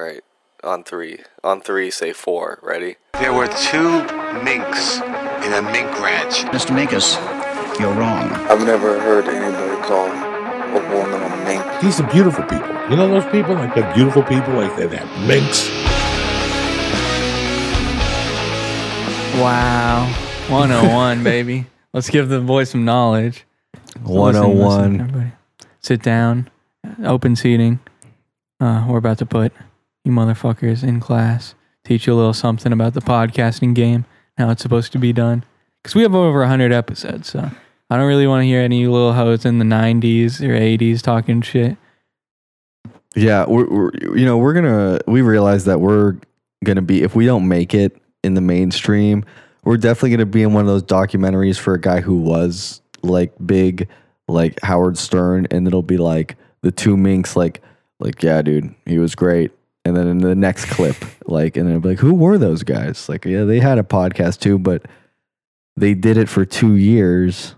right? On three. On three, say four. Ready? There were two minks in a mink ranch. Mr. Minkus, you're wrong. I've never heard anybody call a woman a mink. These are beautiful people. You know those people? Like they're beautiful people, like they're that minks. Wow. 101, baby. Let's give the boy some knowledge. So listen, listen, 101. everybody. Sit down. Open seating. Uh, we're about to put you motherfuckers in class. Teach you a little something about the podcasting game, how it's supposed to be done. Because we have over 100 episodes, so I don't really want to hear any little hoes in the 90s or 80s talking shit. Yeah, we're, we're you know we're gonna we realize that we're gonna be if we don't make it in the mainstream, we're definitely gonna be in one of those documentaries for a guy who was like big, like Howard Stern, and it'll be like the two minks, like like yeah, dude, he was great. And then in the next clip, like, and then it'll be like, who were those guys? Like, yeah, they had a podcast too, but they did it for two years.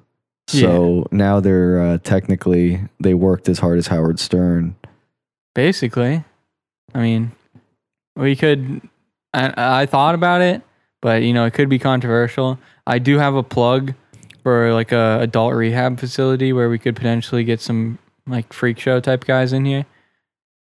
So now they're uh, technically they worked as hard as Howard Stern. Basically, I mean, we could. I, I thought about it, but you know, it could be controversial. I do have a plug for like a adult rehab facility where we could potentially get some like freak show type guys in here.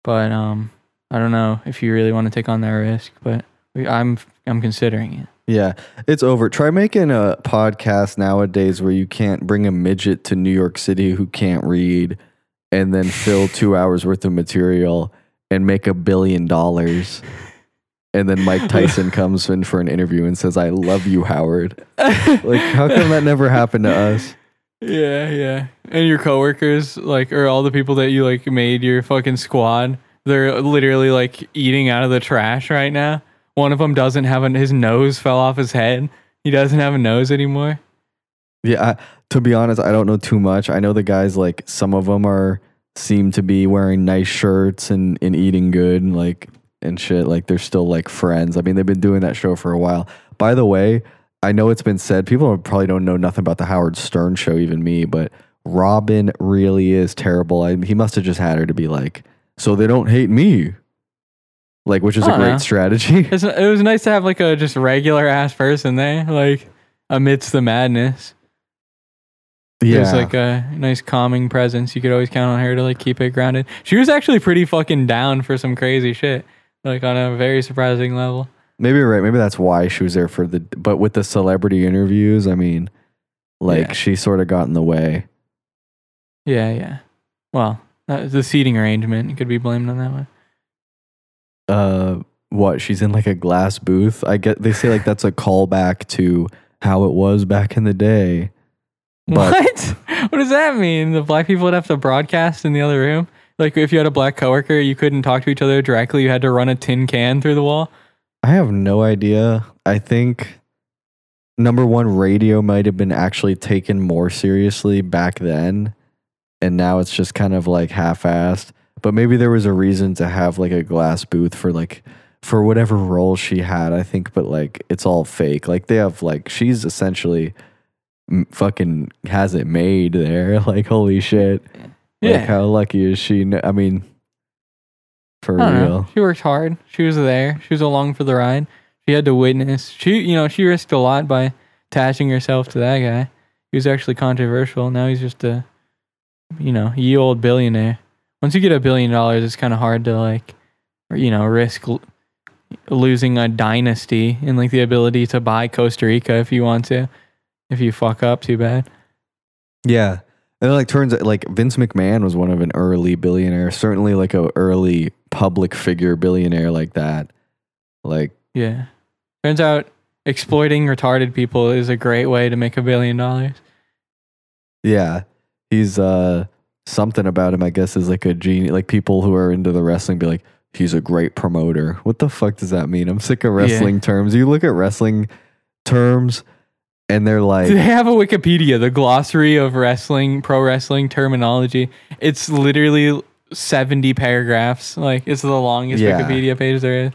But um, I don't know if you really want to take on that risk, but we, I'm I'm considering it. Yeah, it's over. Try making a podcast nowadays where you can't bring a midget to New York City who can't read and then fill two hours worth of material and make a billion dollars. And then Mike Tyson comes in for an interview and says, I love you, Howard. like, how come that never happened to us? Yeah, yeah. And your coworkers, like, or all the people that you like made your fucking squad, they're literally like eating out of the trash right now. One of them doesn't have an, his nose fell off his head. He doesn't have a nose anymore. Yeah, I, to be honest, I don't know too much. I know the guys like some of them are seem to be wearing nice shirts and, and eating good and like and shit. Like they're still like friends. I mean, they've been doing that show for a while. By the way, I know it's been said. People probably don't know nothing about the Howard Stern show, even me. But Robin really is terrible. I, he must have just had her to be like, so they don't hate me. Like, which is a great know. strategy. It's, it was nice to have like a just regular ass person there, like amidst the madness. yeah, was like a nice calming presence. You could always count on her to like keep it grounded. She was actually pretty fucking down for some crazy shit, like on a very surprising level. Maybe you're right. Maybe that's why she was there for the. But with the celebrity interviews, I mean, like Yeah. she sort of got in the way. Yeah, yeah. Well, that, the seating arrangement could be blamed on that one. uh what she's in like a glass booth i get they say like that's a callback to how it was back in the day But- what? What does that mean? The black people would have to broadcast in the other room. Like if you had a black coworker, you couldn't talk to each other directly. You had to run a tin can through the wall. i have no idea i think number one radio might have been actually taken more seriously back then and now it's just kind of like half-assed but maybe there was a reason to have like a glass booth for like for whatever role she had i think but like it's all fake like they have like she's essentially m- fucking has it made there like holy shit Yeah. like how lucky is she I mean for I don't know. real She worked hard. She was there. She was along for the ride. She had to witness. She, you know, she risked a lot by attaching herself to that guy. He was actually controversial. Now he's just a, you know, ye old billionaire. Once you get a billion dollars, it's kind of hard to like, you know, risk l- losing a dynasty and like the ability to buy Costa Rica if you want to. If you fuck up too bad. Yeah. And it like turns out like Vince McMahon was one of an early billionaire, certainly like a early public figure billionaire like that. Like Yeah. Turns out exploiting retarded people is a great way to make a billion dollars. yeah, he's uh something about him I guess is like a genius. Like people who are into the wrestling be like he's a great promoter. What the fuck does that mean? I'm sick of wrestling terms. You look at wrestling terms and they're like They have a Wikipedia, the glossary of wrestling, pro wrestling terminology. It's literally 70 paragraphs. Like, it's the longest Yeah. Wikipedia page there is.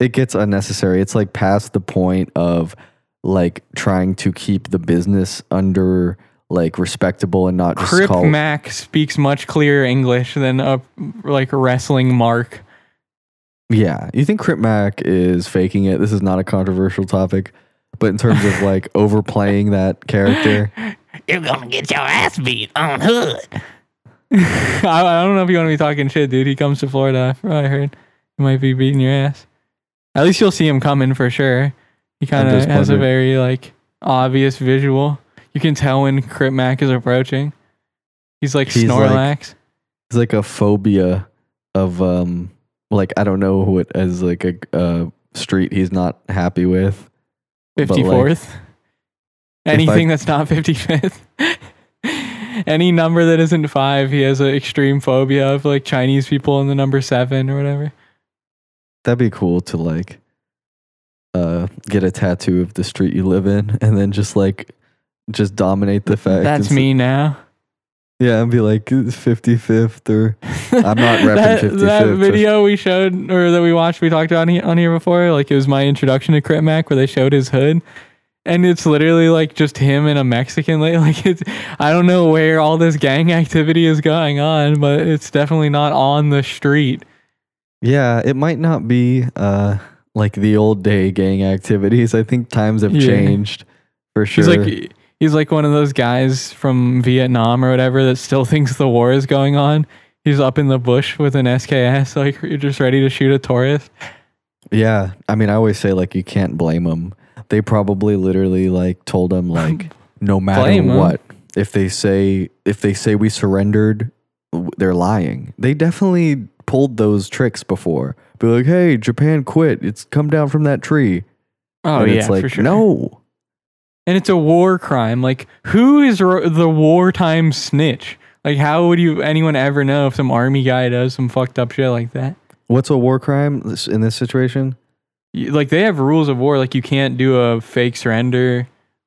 it gets unnecessary. It's like past the point of like trying to keep the business under like respectable and not just Crip call Mac speaks much clearer English than a like wrestling mark. Yeah, you think Crip Mac is faking it? This is not a controversial topic, but in terms of like overplaying that character, You're gonna get your ass beat on Hood. I, I don't know if you want to be talking shit, dude. He comes to Florida. I heard he might be beating your ass. At least you'll see him coming for sure. He kind of has a very like obvious visual. You can tell when Crip Mac is approaching. He's like He's like- Snorlax. it's like a phobia of um, like I don't know what as like a uh, street he's not happy with. like, Fifty fourth. I- Anything that's not fifty fifth. Any number that isn't five, he has an extreme phobia of like Chinese people in the number seven or whatever. That'd be cool to like uh get a tattoo of the street you live in and then just like just dominate the fact. That's me now. Yeah, and be like fifty fifth or I'm not repping that, 55th, that video we showed or that we watched, we talked about on here, on here before. Like it was my introduction to Crip Mac where they showed his hood. And it's literally like just him and a Mexican. Like it's, I don't know where all this gang activity is going on, but it's definitely not on the street. Yeah, it might not be uh like the old day gang activities. I think times have Yeah. changed for sure. He's like he's like one of those guys from Vietnam or whatever that still thinks the war is going on. He's up in the bush with an SKS, like you're just ready to shoot a tourist. yeah, I mean, I always say like you can't blame them. They probably literally like told him like no matter Blame what, if they say if they say we surrendered, they're lying. They definitely pulled those tricks before. Be like, hey, Japan quit. It's come down from that tree. Oh and yeah, it's like for sure. no. And it's a war crime. Like, who is ro- the wartime snitch? Like, how would you anyone ever know if some army guy does some fucked up shit like that? What's a war crime in this situation? You- Like, they have rules of war. Like, you can't do a fake surrender,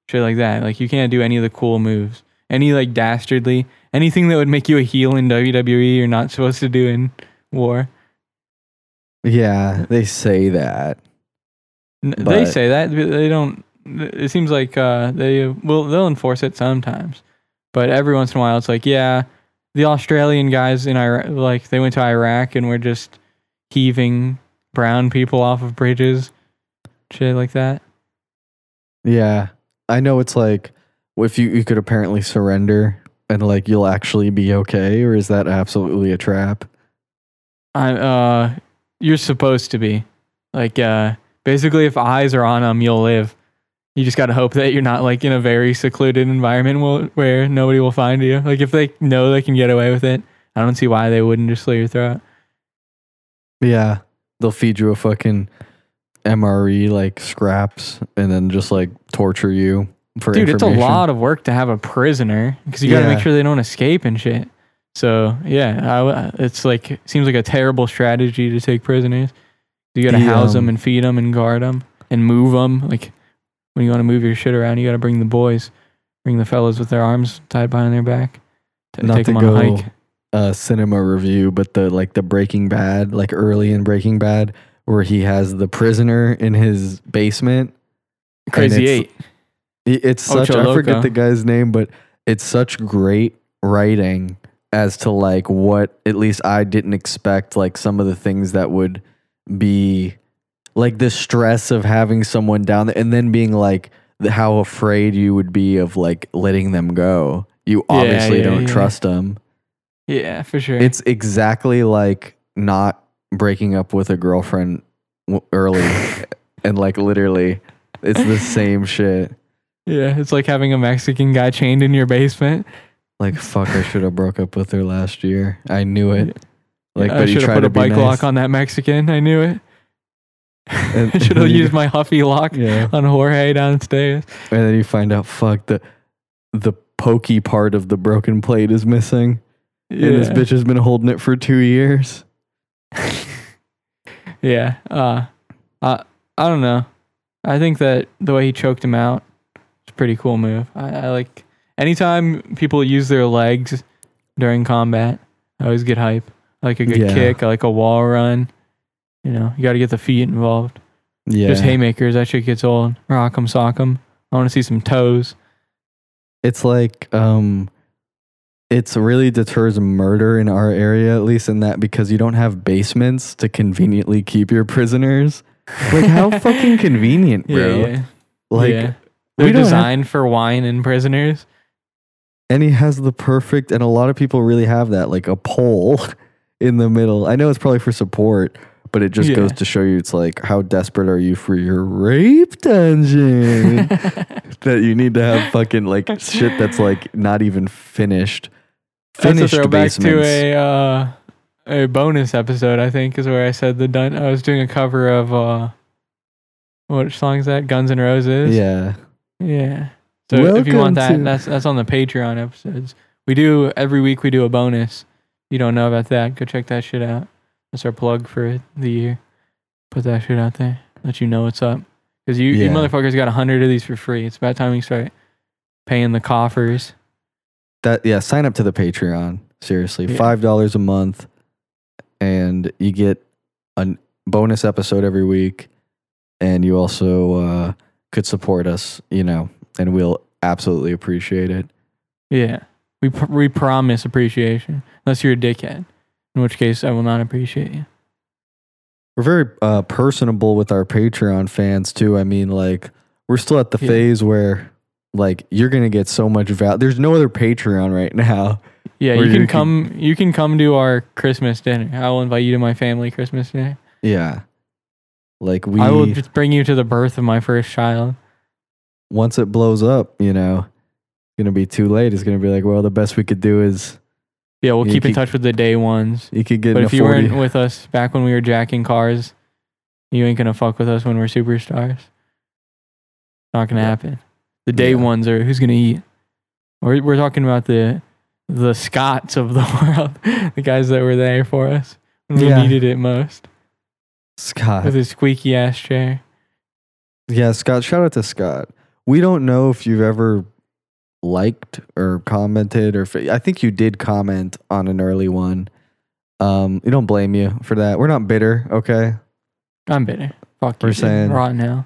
shit like that. Like, you can't do any of the cool moves, any like dastardly, anything that would make you a heel in WWE. You're not supposed to do in war. Yeah, they say that. N- they But- say that but they don't. It seems like uh, they will they'll enforce it sometimes, but every once in a while it's like yeah, the Australian guys in Iraq like they went to Iraq and were just heaving brown people off of bridges, shit like that. Yeah. I know it's like if you you could apparently surrender and like you'll actually be okay or is that absolutely a trap? I uh, you're supposed to be like uh, basically if eyes are on them, you'll live. You just got to hope that you're not like in a very secluded environment where, where nobody will find you. Like if they know they can get away with it, I don't see why they wouldn't just slit your throat. Yeah. They'll feed you a fucking MRE like scraps and then just like torture you for Dude, it's a lot of work to have a prisoner because you got to Yeah. make sure they don't escape and shit. So yeah, I it's like seems like a terrible strategy to take prisoners. You got to house them um, and feed them and guard them and move them. Like when you want to move your shit around, you got to bring the boys, bring the fellas with their arms tied behind their back, to Not take to them on a hike. uh cinema review, but the like the Breaking Bad, like early in Breaking Bad where he has the prisoner in his basement Crazy it's- Eight. It's such Ocho I forget Loco. the guy's name, but it's such great writing as to like what at least I didn't expect like some of the things that would be like the stress of having someone down there and then being like how afraid you would be of like letting them go. You obviously yeah, don't yeah. trust them. Yeah, for sure. It's exactly like not breaking up with a girlfriend w- early and like literally it's the same shit. yeah, it's like having a Mexican guy chained in your basement. Like fuck, I should have broke up with her last year. I knew it. Like, I but you should have put a bike nice. lock on that Mexican. I knew it. Should have used my Huffy lock Yeah, on Jorge downstairs. and then you find out, fuck the the pokey part of the broken plate is missing, and this bitch has been holding it for two years. Yeah. Uh, I I don't know. I think that the way he choked him out is a pretty cool move. I, I like anytime people use their legs during combat. I always get hype. I like a good Yeah. kick. I like a wall run. You know, you got to get the feet involved. Yeah, Just haymakers. That shit gets old. Rock 'em, sock 'em. I want to see some toes. it's like um, it's really deters murder in our area, at least in that because you don't have basements to conveniently keep your prisoners. Like how fucking convenient, bro. Yeah, yeah. Like yeah. They're don't have- designed for wine and prisoners. and he has the perfect and a lot of people really have that like a pole in the middle. I know it's probably for support, but it just Yeah. goes to show you it's like how desperate are you for your rape dungeon that you need to have fucking like shit that's like not even finished. That's a Finished to a uh, a bonus episode, I think, is where I said the dun- I was doing a cover of uh, what song is that? Guns N' Roses. yeah. Yeah. So if you want that, to- that's that's on the Patreon episodes. We do every week. We do a bonus. You don't know about that? Go check that shit out. That's our plug for the year. Put that shit out there. Let you know what's up. Because you, you motherfuckers got a hundred of these for free. It's about time we start paying the coffers. That yeah, sign up to the Patreon. Seriously, Yeah. five dollars a month, and you get a bonus episode every week, and you also uh, could support us. You know, and we'll absolutely appreciate it. Yeah. We pr- we promise appreciation. Unless you're a dickhead, in which case I will not appreciate you. We're very uh, personable with our Patreon fans too. I mean, like we're still at the Yeah. phase where like you're gonna get so much value. There's no other Patreon right now. Yeah, you can you can- come. You can come to our Christmas dinner. I will invite you to my family Christmas dinner. Yeah, like we I will just bring you to the birth of my first child. once it blows up, you know, it's gonna be too late. It's gonna be like, well, the best we could do is Yeah, we'll You keep in touch with the day ones. you could get But in if a you 40. weren't with us back when we were jacking cars, you ain't gonna fuck with us when we're superstars. Not gonna Yeah. happen. The day Yeah. ones are who's gonna eat. We're we're talking about the the Scots of the world, the guys that were there for us when we needed it most, Scott. with his squeaky ass chair. Yeah, Scott. Shout out to Scott. We don't know if you've ever liked or commented, or I think you did comment on an early one. Um, we don't blame you for that. We're not bitter, okay? I'm bitter. Fuck We're you, dude. saying- rotten hell.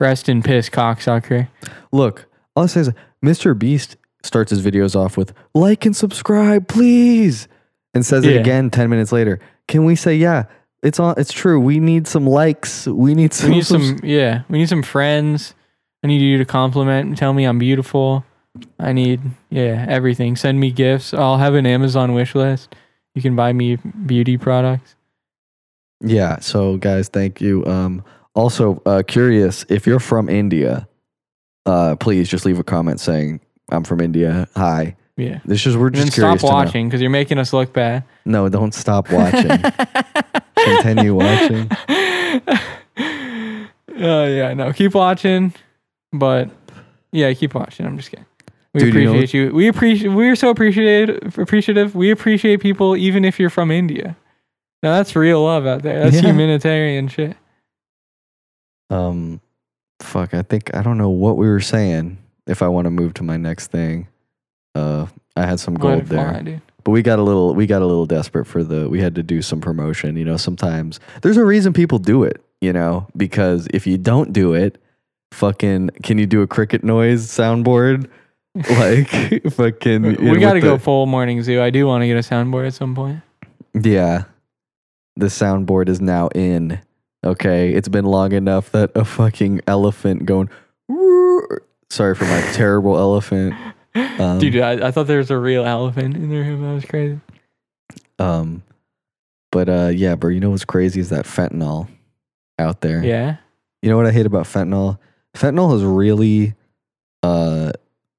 Rest in piss, cocksucker. Look, all I say is, Mr. Beast starts his videos off with like and subscribe, please, and says it Yeah. again ten minutes later. Can we say, yeah, it's on? It's true. We need some likes. We need some. We need subs- some, yeah. We need some friends. I need you to compliment and tell me I'm beautiful. I need, yeah, everything. Send me gifts. I'll have an Amazon wish list. You can buy me beauty products. Yeah. So guys, thank you. Um also uh curious if you're from India, uh please just leave a comment saying I'm from India. Hi. Yeah. This is we're just stop curious to watching because you're making us look bad. No, don't stop watching. Continue watching. Oh yeah, no, keep watching, but yeah, keep watching. I'm just kidding. We Dude, you know- appreciate you. We appreciate. We're so appreciative. Appreciative. We appreciate people even if you're from India. Now that's real love out there. That's Yeah. humanitarian shit. Um fuck, I think I don't know what we were saying if I want to move to my next thing. Uh I had some gold there. fly. But we got a little we got a little desperate for the we had to do some promotion, you know, sometimes there's a reason people do it, you know, because if you don't do it, fucking can you do a cricket noise soundboard? Like fucking we got to go the- full morning zoo. I do want to get a soundboard at some point. Yeah. The soundboard is now in. Okay. It's been long enough that a fucking elephant going "Roar." sorry for my terrible elephant. Um, Dude, I, I thought there was a real elephant in the room. That was crazy. Um but uh yeah, bro, you know what's crazy is that fentanyl out there. Yeah. You know what I hate about fentanyl? Fentanyl has really, uh,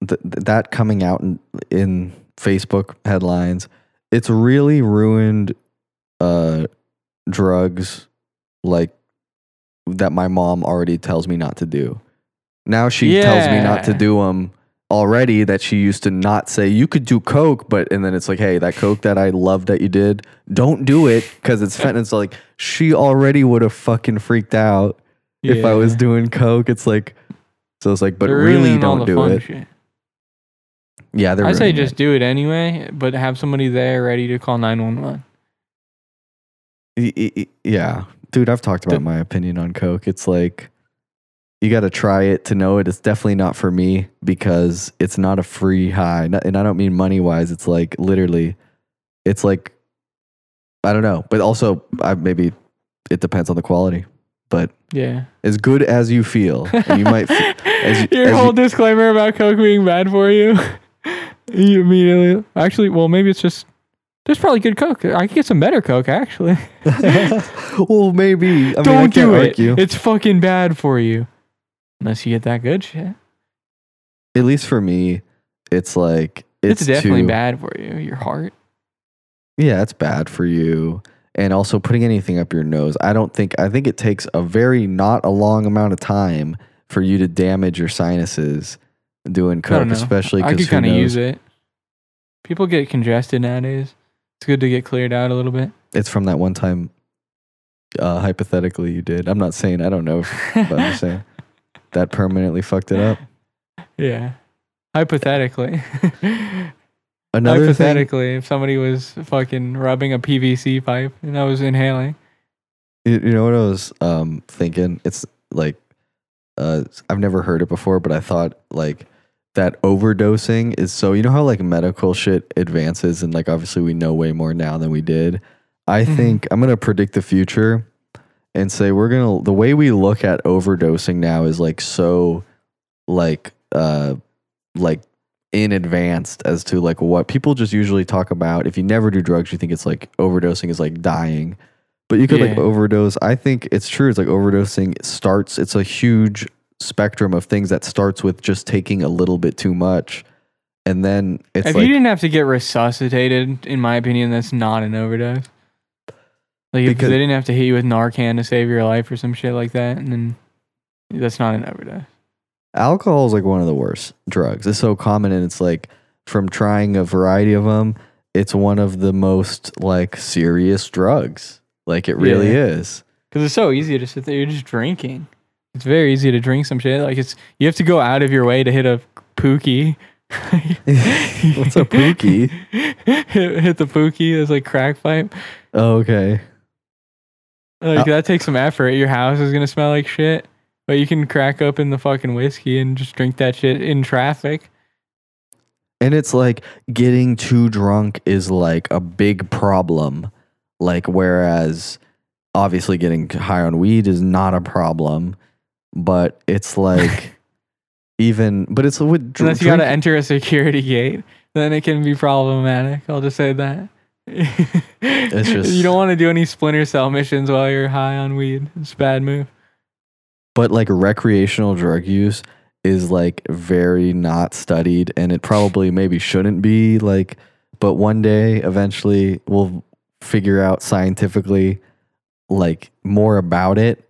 th- th- that coming out in, in Facebook headlines, it's really ruined, uh, drugs like that my mom already tells me not to do. Now she tells me not to do them already that she used to not say you could do coke but and then it's like hey that coke that i love that you did don't do it because it's fentanyl it's like she already would have fucking freaked out if I was doing coke. It's like so it's like, but They're really don't do it. shit. Yeah, they're I say just it. do it anyway, but have somebody there ready to call 911. Y- y- y- yeah, dude. I've talked about The- my opinion on coke. It's like you got to try it to know it. It's definitely not for me because it's not a free high, and I don't mean money wise. It's like literally, it's like I don't know, but also I maybe it depends on the quality. But Yeah. as good as you feel, you might. as you- Your as you- whole disclaimer about Coke being bad for you. you immediately actually well maybe it's just there's probably good Coke. I could get some better Coke actually. well, maybe. I mean, Don't do it. argue. It's fucking bad for you. Unless you get that good shit. At least for me, it's like It's, it's, definitely too- bad for you. Your heart. Yeah, it's bad for you. And also putting anything up your nose. I don't think I think it takes a very not a long amount of time for you to damage your sinuses doing coke, especially I because could kind of use it. People get congested nowadays. It's good to get cleared out a little bit. It's from that one time uh, hypothetically you did. I'm not saying I don't know, but I'm saying that permanently fucked it up. yeah. Hypothetically. Another thing, Hypothetically, if somebody was fucking rubbing a PVC pipe and I was inhaling. you, you know what I was um, thinking? It's like uh, I've never heard it before, but I thought like that overdosing is so. You know how like medical shit advances, and like obviously we know way more now than we did. I Mhm. think I'm gonna predict the future and say we're gonna the way we look at overdosing now is like so like uh like in advanced as to like what people just usually talk about if you never do drugs you think it's like overdosing is like dying but you could like overdose i think it's true it's like overdosing starts it's a huge spectrum of things that starts with just taking a little bit too much and then it's if like you didn't have to get resuscitated, in my opinion, that's not an overdose. Like if Because- they didn't have to hit you with Narcan to save your life or some shit like that, and then that's not an overdose. alcohol is like one of the worst drugs. It's so common, and it's like from trying a variety of them, it's one of the most like serious drugs. Like it really Yeah. is. Because it's so easy to sit there. You're just drinking. It's very easy to drink some shit. Like it's you have to go out of your way to hit a pookie. What's a pookie? hit, hit the pookie. It's like crack pipe. Oh, okay. Like Uh, that takes some effort. Your house is gonna smell like shit, but you can crack open the fucking whiskey and just drink that shit in traffic. And it's like getting too drunk is like a big problem. Like whereas obviously getting high on weed is not a problem, but it's like even but it's with dr- Unless you gotta enter a security gate, then it can be problematic. I'll just say that. It's just- you don't want to do any splinter cell missions while you're high on weed. It's a bad move. but like recreational drug use is like very not studied and it probably maybe shouldn't be like but one day eventually we'll figure out scientifically like more about it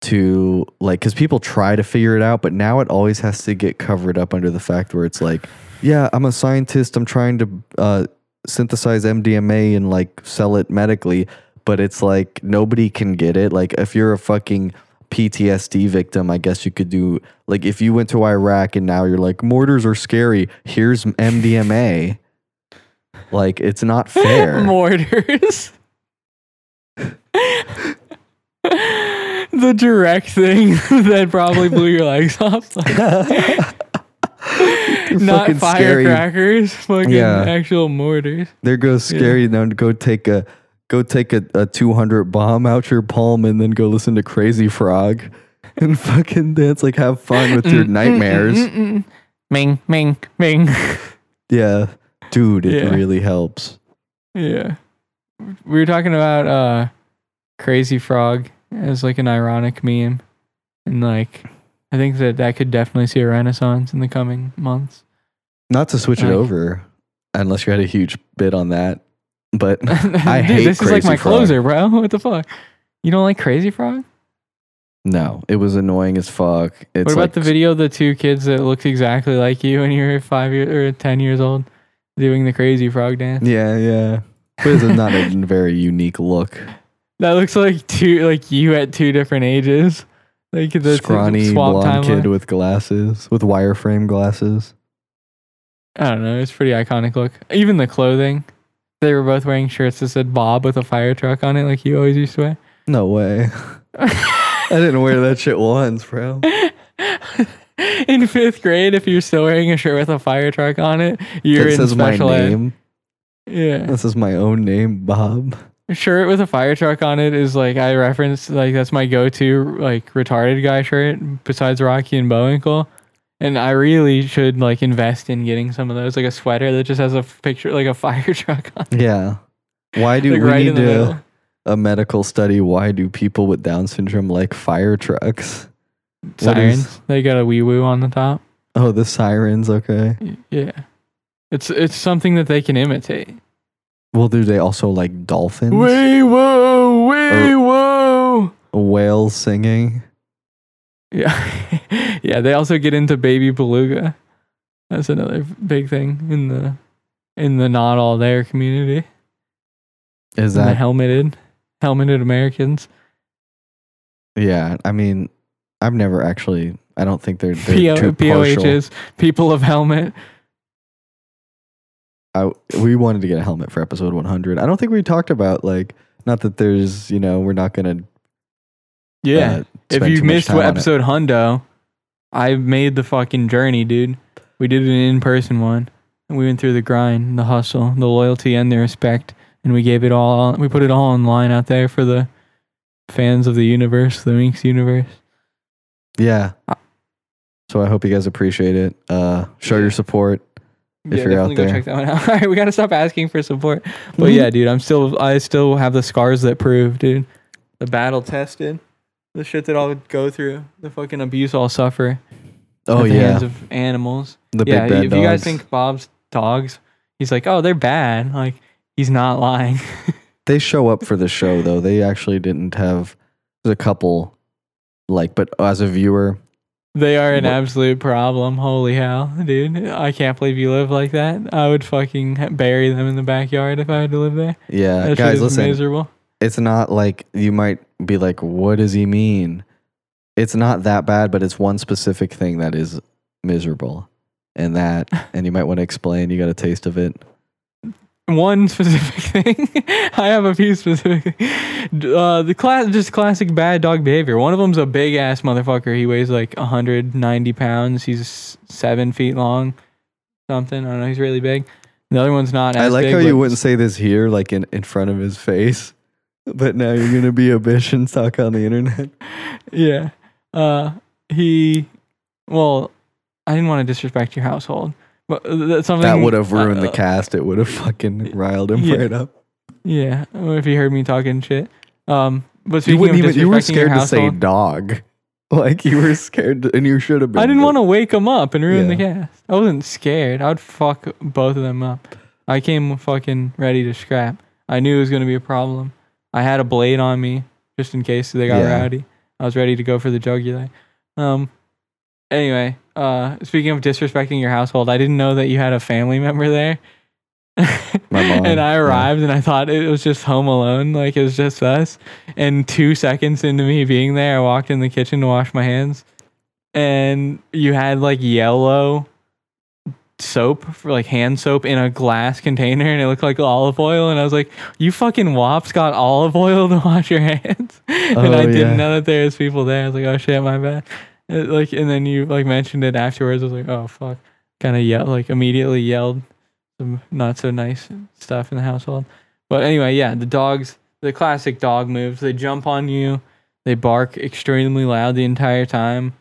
to like cuz people try to figure it out but now it always has to get covered up under the fact where it's like yeah I'm a scientist I'm trying to uh synthesize MDMA and like sell it medically but it's like nobody can get it like if you're a fucking PTSD victim, I guess you could do like if you went to Iraq and now you're like mortars are scary. Here's MDMA. Like it's not fair. Mortars. the direct thing that probably blew your legs off. Like, not firecrackers, fucking Yeah. actual mortars. there goes scary. Now go take a go take a, a 200 bomb out your palm and then go listen to Crazy Frog and fucking dance. Like have fun with your mm, mm, nightmares. Mm, ming, ming, ming. Yeah, dude, it Yeah. really helps. yeah. We were talking about uh Crazy Frog as like an ironic meme. And like I think that that could definitely see a renaissance in the coming months. Not to switch it over, unless you had a huge bid on that. But I Dude, hate this is like my Frog. closer, bro. What the fuck? You don't like Crazy Frog? No, it was annoying as fuck. It's what about like, the video of the two kids that looked exactly like you when you were five years or ten years old doing the Crazy Frog dance? Yeah, yeah. But it's not a very unique look. That looks like two like you at two different ages. Like the Scrawny blonde kid with glasses, with wireframe glasses. I don't know. It's pretty iconic look. Even the clothing. They were both wearing shirts that said Bob with a fire truck on it, like you always used to wear. No way. I didn't wear that shit once, bro. in fifth grade, if you're still wearing a shirt with a fire truck on it, you're It in says my special ed. Yeah. This is my own name, Bob. Shirt with a fire truck on it is like I reference like that's my go-to like retarded guy shirt besides Rocky and Bullwinkle. And I really should like invest in getting some of those, like a sweater that just has a picture, like a fire truck on. it, Yeah. Why do like we right need to a medical study? Why do people with Down syndrome like fire trucks? Sirens. is- They got a wee woo on the top. Oh, the sirens. Okay. Yeah, it's it's something that they can imitate. Well, do they also like dolphins? Wee woo, wee woo. Whales singing. Yeah, yeah. They also get into baby beluga. That's another big thing in the in the not all there community. Is that? helmeted helmeted Americans? yeah. I mean, I've never actually. I don't think they're, they're PO, too partial. POHs, people of helmet. I, we wanted to get a helmet for episode 100. I don't think we talked about like not that there's you know we're not gonna. Yeah. uh, if you missed what episode hundo, I made the fucking journey, dude. We did an in person one. And we went through the grind, the hustle, the loyalty, and the respect. And we gave it all, we put it all online out there for the fans of the universe, the Minx universe. Yeah. So I hope you guys appreciate it. Uh, show your support. If you're out definitely go there. check that one out. All right, we gotta stop asking for support. But Mhm. yeah, dude, I'm still, I still have the scars that prove, dude. The battle tested, the shit that I'll go through, the fucking abuse I'll suffer. Oh at the yeah, hands of animals. the yeah, big bad if you guys think Bob's dogs, he's like, oh, they're bad. Like he's not lying. they show up for the show though. They actually didn't have. There's a couple, like, but as a viewer, they are an absolute problem. Holy hell, dude! I can't believe you live like that. I would fucking bury them in the backyard if I had to live there. yeah, That guys, listen. miserable. It's not like you might be like, what does he mean? It's not that bad, but it's one specific thing that is miserable, and that, and you might want to explain. You got a taste of it. One specific thing. I have a few specific. Uh, the class, just classic bad dog behavior. One of them's a big ass motherfucker. He weighs like 190 pounds. He's seven feet long, something. I don't know. He's really big. The other one's not. As I like big, how you wouldn't say this here, like in, in front of his face, but now you're gonna be a bitch and talk on the internet. Yeah. Uh, he. Well, I didn't want to disrespect your household, something That would have ruined the uh, cast. It would have fucking riled him yeah. right up. Yeah, if you heard me talking shit. Um, but You wouldn't even. You were scared to say dog. Like you were scared, to- and you should have been. I didn't want to wake him up and ruin the cast. I wasn't scared. I'd fuck both of them up. I came fucking ready to scrap. I knew it was going to be a problem. I had a blade on me just in case they got Yeah. rowdy. I was ready to go for the jugular. Um. Anyway, uh, speaking of disrespecting your household, I didn't know that you had a family member there. My mom, and I yeah. arrived and I thought it was just home alone, like it was just us. And two seconds into me being there, I walked in the kitchen to wash my hands, and you had like yellow soap for like hand soap in a glass container, and it looked like olive oil. And I was like, "You fucking wops got olive oil to wash your hands?" and Oh, I didn't yeah. know that there was people there. I was like, "Oh shit, my bad." It, like, and then you like mentioned it afterwards. I was like, "Oh fuck," kind of yelled, like immediately yelled some not so nice stuff in the household. But anyway, yeah, the dogs, the classic dog moves. They jump on you. They bark extremely loud the entire time.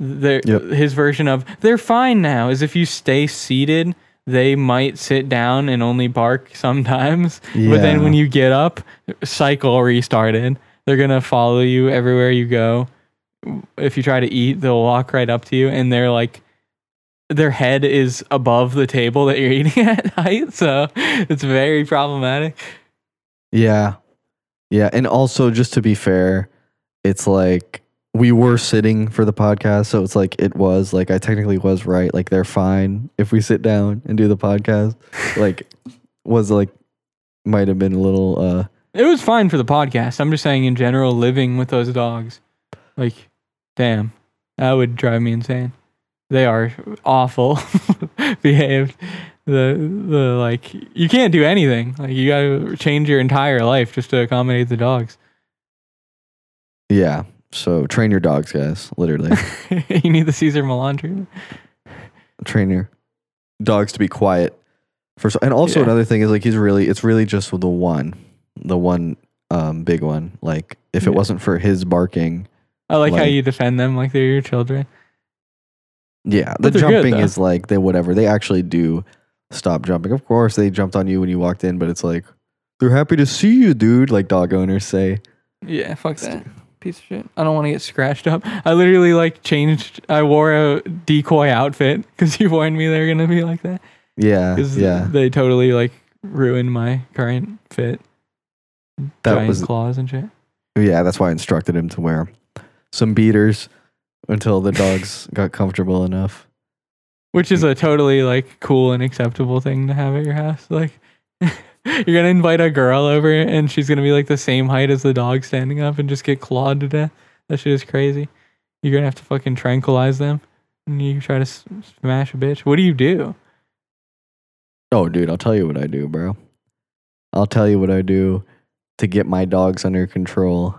They're, Yep. His version of they're fine now is if you stay seated, they might sit down and only bark sometimes. But then when you get up, cycle restarted. They're gonna follow you everywhere you go. If you try to eat, they'll walk right up to you, and they're like, their head is above the table that you're eating at height, so it's very problematic. Yeah. Yeah. And also, just to be fair, it's like we were sitting for the podcast. So it's like it was like I technically was right. Like they're fine if we sit down and do the podcast. like, was like, might have been a little, uh, It was fine for the podcast. I'm just saying, in general, living with those dogs, like, damn, that would drive me insane. They are awful behaved. The the like you can't do anything. Like you gotta change your entire life just to accommodate the dogs. yeah. So train your dogs, guys. Literally, you need the Cesar Millan treatment. train your dogs to be quiet. First, and also Yeah. another thing is like he's really, it's really just the one, the one um, big one. Like if it Yeah. wasn't for his barking, I like, how you defend them like they're your children. yeah, the But they're good, jumping is like they whatever. They actually do stop jumping. Of course, they jumped on you when you walked in, but it's like they're happy to see you, dude. Like dog owners say. Yeah, fuck that. Piece of shit. I don't want to get scratched up. I literally like changed. I wore a decoy outfit because you warned me they were gonna be like that. Yeah, yeah. they totally like ruined my current fit. That Giant was claws and shit. Yeah, that's why I instructed him to wear some beaters until the dogs got comfortable enough. Which is a totally like cool and acceptable thing to have at your house. Like you're gonna invite a girl over and she's gonna be like the same height as the dog standing up and just get clawed to death. That shit is crazy. You're gonna have to fucking tranquilize them and you try to s- smash a bitch. What do you do? Oh, dude, I'll tell you what I do, bro. I'll tell you what I do to get my dogs under control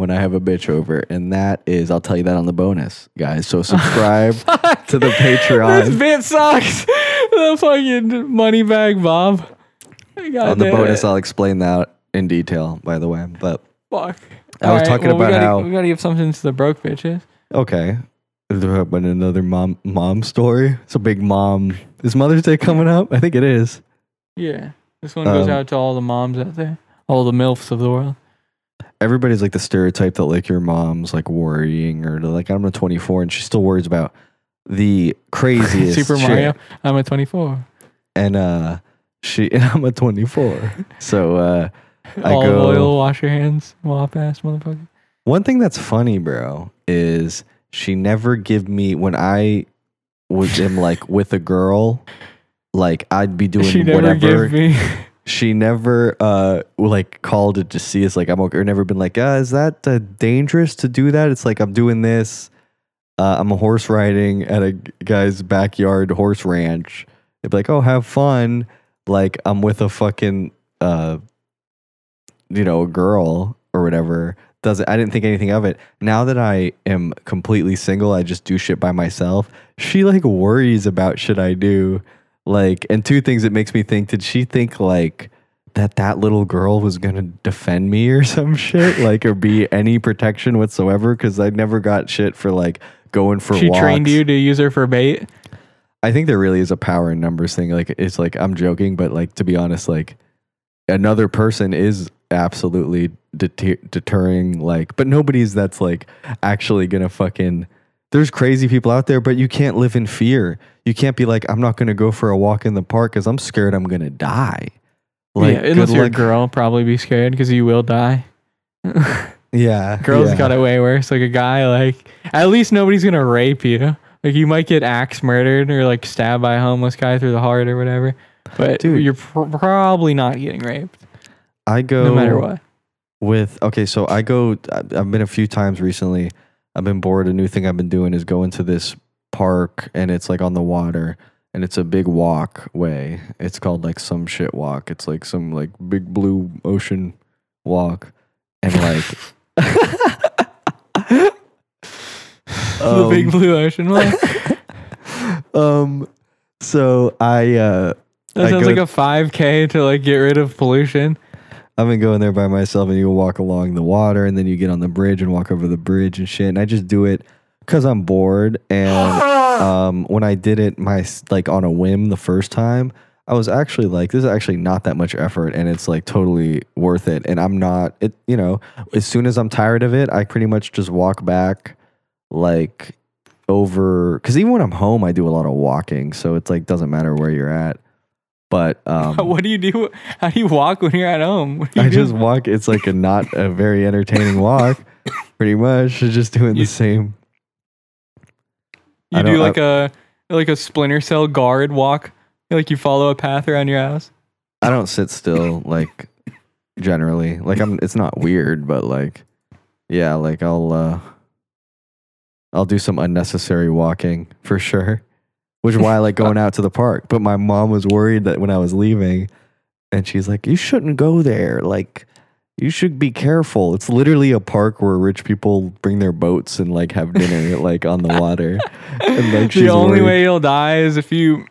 when I have a bitch over, and that is I'll tell you that on the bonus, guys. So subscribe to the Patreon. This bit sucks. the fucking money bag Bob. God on the bonus. it. I'll explain that in detail, by the way. But Fuck. I was Alright, talking well, we about gotta, how- we gotta give something to the broke bitches. okay, been another mom mom story? It's a big mom. Is Mother's Day coming up? I think it is. Yeah. This one goes Um, out to all the moms out there, all the MILFs of the world. Everybody's like the stereotype that like your mom's like worrying or like I'm a 24 and she still worries about the craziest Super shit. Mario. I'm a 24. and uh she and I'm a 24 so uh I Olive go oil, wash your hands, wop ass motherfucker. one thing that's funny bro is she never give me when I was am like with a girl like I'd be doing She never whatever. She never uh like called it to see us like I'm okay or never been like uh is that uh, dangerous to do that? It's like I'm doing this uh, I'm a horse riding at a guy's backyard horse ranch. They'd be like oh have fun. Like I'm with a fucking uh you know a girl or whatever doesn't I didn't think anything of it. Now that I am completely single I just do shit by myself she like worries about shit I do like and two things it makes me think did she think like that that little girl was gonna defend me or some shit like or be any protection whatsoever because i never got shit for like going for she walks. trained you to use her for bait. i think there really is a power in numbers thing like it's like i'm joking but like to be honest like another person is absolutely deter- deterring like but nobody's that's like actually gonna fucking there's crazy people out there but you can't live in fear you can't be like i'm not gonna go for a walk in the park because i'm scared i'm gonna die like yeah, unless good you're a girl, probably be scared because you will die. yeah Girls yeah. got it way worse. Like a guy, like at least nobody's gonna rape you. Like you might get axe murdered or like stabbed by a homeless guy through the heart or whatever. But Dude. you're pr- probably not getting raped, i go no matter what. with okay so i go i've been a few times recently i've been bored a new thing i've been doing is going to this park and it's like on the water and it's a big walkway it's called like some shit walk it's like some like big blue ocean walk and like the big um, blue ocean walk. um so i uh That I sounds go- like a 5K to like get rid of pollution. I've been going there by myself, and you walk along the water, and then you get on the bridge and walk over the bridge and shit. And I just do it because I'm bored. And um, when I did it, my like on a whim the first time, I was actually like, this is actually not that much effort, and it's like totally worth it. And I'm not it. You know, as soon as I'm tired of it, I pretty much just walk back, like over. Because even when I'm home, I do a lot of walking, so it's like doesn't matter where you're at. But um, what do you do? How do you walk when you're at home? Do you I do? just walk. It's like a not a very entertaining walk. Pretty much, just doing You- the same. You don't- like a like a splinter cell guard walk. Like you follow a path around your house. I don't sit still. Like generally, like I'm. It's not weird, but like, yeah, like I'll. uh I'll do some unnecessary walking for sure, which is why I like going out to the park. But my mom was worried that when I was leaving, and she's like, "You shouldn't go there. Like, you should be careful. It's literally a park where rich people bring their boats and like have dinner like on the water. And like the only worried- way you'll die is if you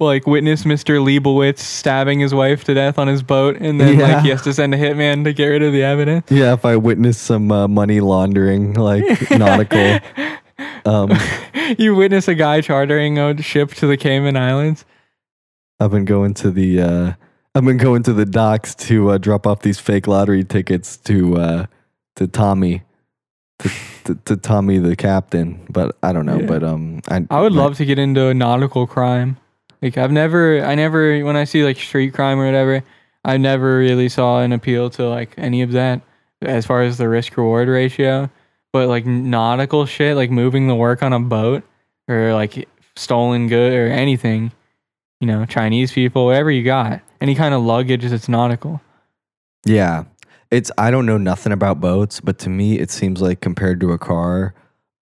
like witness Mr. Leibowitz stabbing his wife to death on his boat, and then Yeah. like he has to send a hitman to get rid of the evidence. Yeah, if I witness some uh, money laundering, like nautical. Um, you witness a guy chartering a ship to the Cayman Islands. I've been going to the uh, I've been going to the docks to uh, drop off these fake lottery tickets to uh, to Tommy, to, to, to Tommy the captain. But I don't know. Yeah. But um, I I would love to get into nautical crime. Like I've never, I never, when I see like street crime or whatever, I never really saw an appeal to like any of that as far as the risk reward ratio. But like nautical shit, like moving the work on a boat or like stolen good or anything, you know, Chinese people, whatever you got, any kind of luggage that's nautical. Yeah. It's I don't know nothing about boats, but to me it seems like compared to a car,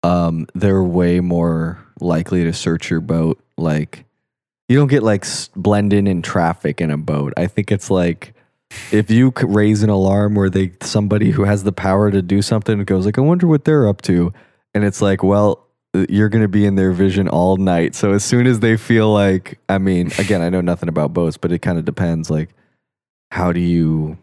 um, they're way more likely to search your boat. Like you don't get like blend in in traffic in a boat. I think it's like if you raise an alarm where they somebody who has the power to do something goes like, I wonder what they're up to, and it's like, well, uh, you're gonna be in their vision all night. So as soon as they feel like, I mean, again, I know nothing about boats, but it kind of depends. Like, how do you?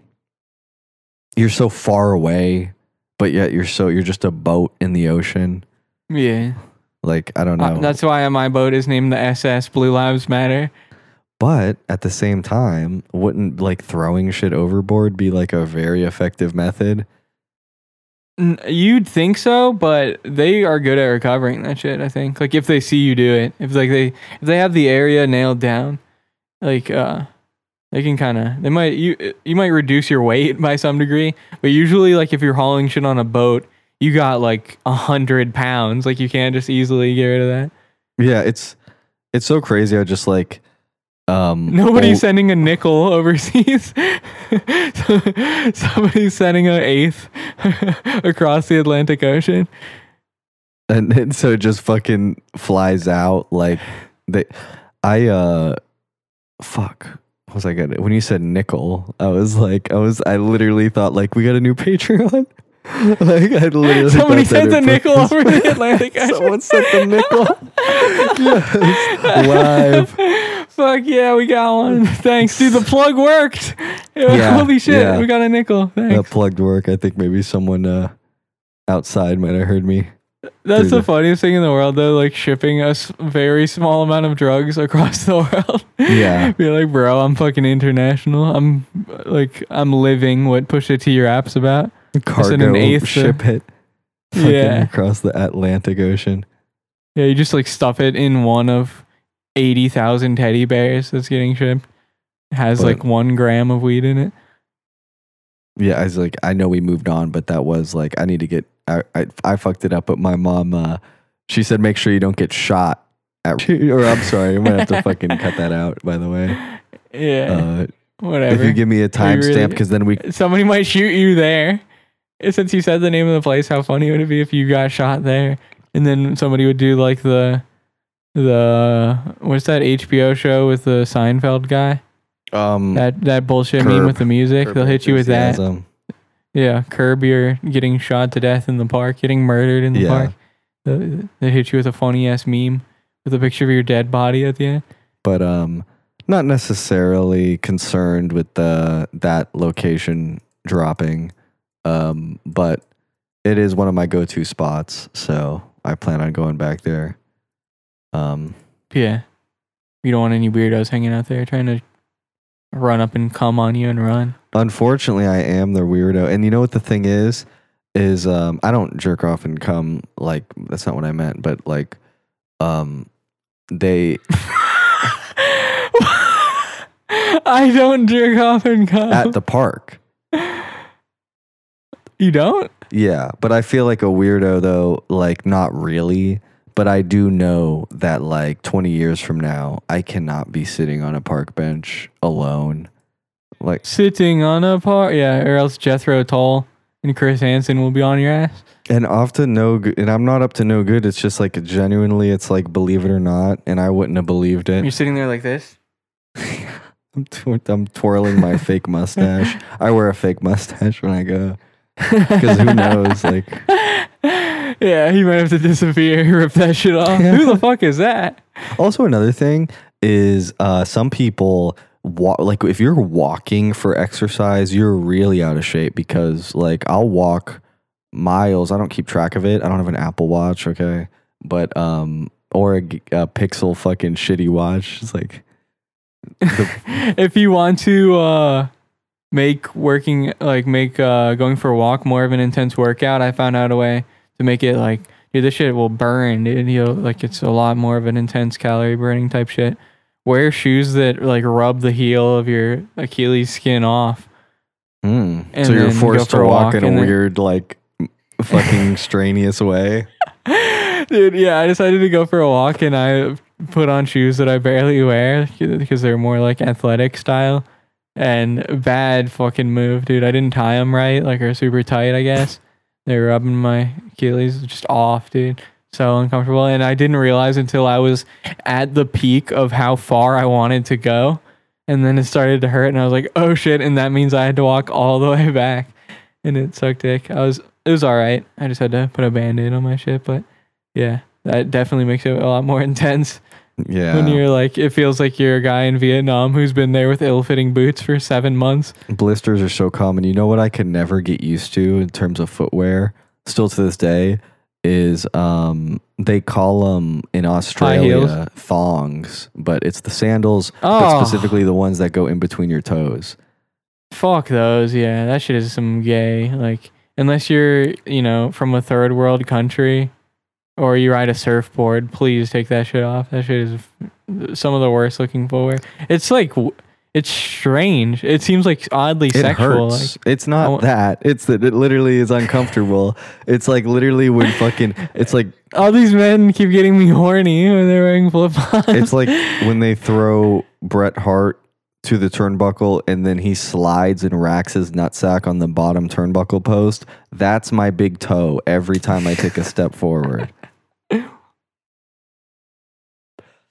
You're so far away, but yet you're so you're just a boat in the ocean. Yeah. Like I don't know. Uh, that's why my boat is named the SS Blue Lives Matter. But at the same time, wouldn't like throwing shit overboard be like a very effective method? You'd think so, but they are good at recovering that shit. I think, like if they see you do it, if like they if they have the area nailed down, like uh, they can kind of they might you you might reduce your weight by some degree, but usually like if you're hauling shit on a boat, you got like a hundred pounds, like you can't just easily get rid of that. Yeah, it's it's so crazy. I just like um Nobody's sending a nickel overseas. Somebody's sending an eighth across the Atlantic Ocean. and, then so it just fucking flies out like they I uh fuck what was I gonna when you said nickel I was like I was I literally thought like we got a new Patreon like I literally Somebody sent a nickel over the Atlantic Ocean. someone sent the nickel yes live Fuck yeah, we got one. Thanks, dude. The plug worked. Yeah, Holy shit, yeah. we got a nickel. that plugged work I think maybe someone uh outside might have heard me That's the the- funniest thing in the world, though. Like shipping a very small amount of drugs across the world. Yeah. Be like, bro, I'm fucking international. I'm like, I'm living what Pusha T raps about. Cargo an eighth ship hit fucking Yeah. across the Atlantic Ocean Yeah, you just like stuff it in one of eighty thousand teddy bears that's getting shipped. It has But- like one gram of weed in it. Yeah, I was like, I know we moved on, but that was like, I need to get. I I, I fucked it up, but my mom, uh, she said, make sure you don't get shot. At, or I'm sorry, I'm gonna have to fucking cut that out. By the way, Yeah, uh, whatever. if you give me a timestamp, really- because then we Somebody might shoot you there. Since you said the name of the place, how funny would it be if you got shot there, and then somebody would do like the the what's that HBO show with the Seinfeld guy? um That that bullshit meme with the music. They'll hit you with that. Yeah, curb your getting shot to death in the park, getting murdered in the Yeah. park. They they hit you with a funny ass meme with a picture of your dead body at the end. but um, not necessarily concerned with the that location dropping. Um, but it is one of my go-to spots, so I plan on going back there. Um, Yeah, you don't want any weirdos hanging out there trying to run up and come on you and run. Unfortunately, I am the weirdo. And you know what the thing is? Is um I don't jerk off and come like that's not what I meant, but like um they I don't jerk off and come. at the park. You don't? Yeah, but I feel like a weirdo though, like not really, but I do know that like 20 years from now, I cannot be sitting on a park bench alone. Like Sitting on a park, yeah, or else Jethro Tull and Chris Hansen will be on your ass. and often no good, and I'm not up to no good. It's just like genuinely it's like believe it or not, and I wouldn't have believed it. You're sitting there like this. I'm, tw- I'm twirling my fake mustache. I wear a fake mustache when I go because who knows? Like, Yeah, he might have to disappear, rip that shit off. Who the fuck is that? also another thing is uh, some people wa- like if you're walking for exercise, you're really out of shape because like I'll walk miles. I don't keep track of it. I don't have an Apple Watch, okay, but um, or a Pixel fucking shitty watch. It's like if you want to uh make working like make uh going for a walk more of an intense workout, I found out a way to make it like dude, this shit will burn, dude. You know, like it's a lot more of an intense calorie burning type shit. Wear shoes that like rub the heel of your Achilles skin off. mm. So you're forced for to walk walk in a then- weird like fucking strenuous way. Dude, yeah, I decided to go for a walk and I put on shoes that I barely wear because they're more like athletic style. And bad fucking move, dude. I didn't tie them right, like they're super tight, I guess. They were rubbing my Achilles just off, dude. So uncomfortable. And I didn't realize until I was at the peak of how far I wanted to go. And then it started to hurt and I was like, oh shit. And that means I had to walk all the way back. And it sucked dick. I was it was alright. I just had to put a band-aid on my shit, but yeah, that definitely makes it a lot more intense Yeah, when you're like, it feels like you're a guy in Vietnam who's been there with ill-fitting boots for seven months. blisters are so common. You know what I could never get used to in terms of footwear, still to this day, is um they call them in Australia thongs, but it's the sandals, Oh. but specifically the ones that go in between your toes. Fuck those. Yeah, that shit is some gay. Like, unless you're, you know, from a third world country or you ride a surfboard, please take that shit off. That shit is some of the worst looking footwear. It's like, it's strange. It seems like oddly It sexual. hurts. Like, it's not that. It's that it literally is uncomfortable. it's like literally when fucking. It's like all these men keep getting me horny when they're wearing flip flops. it's like when they throw Bret Hart to the turnbuckle and then he slides and racks his nutsack on the bottom turnbuckle post. That's my big toe every time I take a step forward.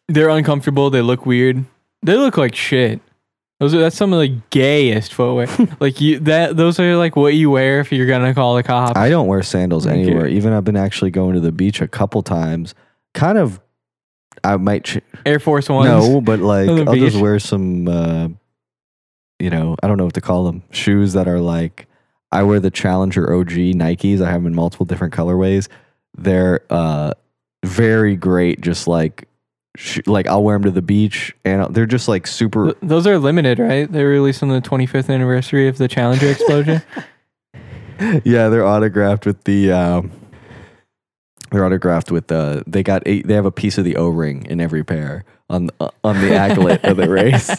They're uncomfortable. They look weird. They look like shit. Those are that's some of the gayest footwear. like you that those are like what you wear if you're gonna call the cops. I don't wear sandals Okay. anywhere. Even I've been actually going to the beach a couple times. Kind of, I might. Ch- Air Force Ones. no, but like On I'll just wear some. Uh, you know, I don't know what to call them. Shoes that are like. I wear the Challenger OG Nikes. I have them in multiple different colorways. They're uh, very great. Just like, sh- like I'll wear them to the beach, and they're just like super. Th- Those are limited, right? They were released on the 25th anniversary of the Challenger explosion. yeah, they're autographed with the. Um, they're autographed with the. They got eight. They have a piece of the O ring in every pair on uh, on the aglet of the race.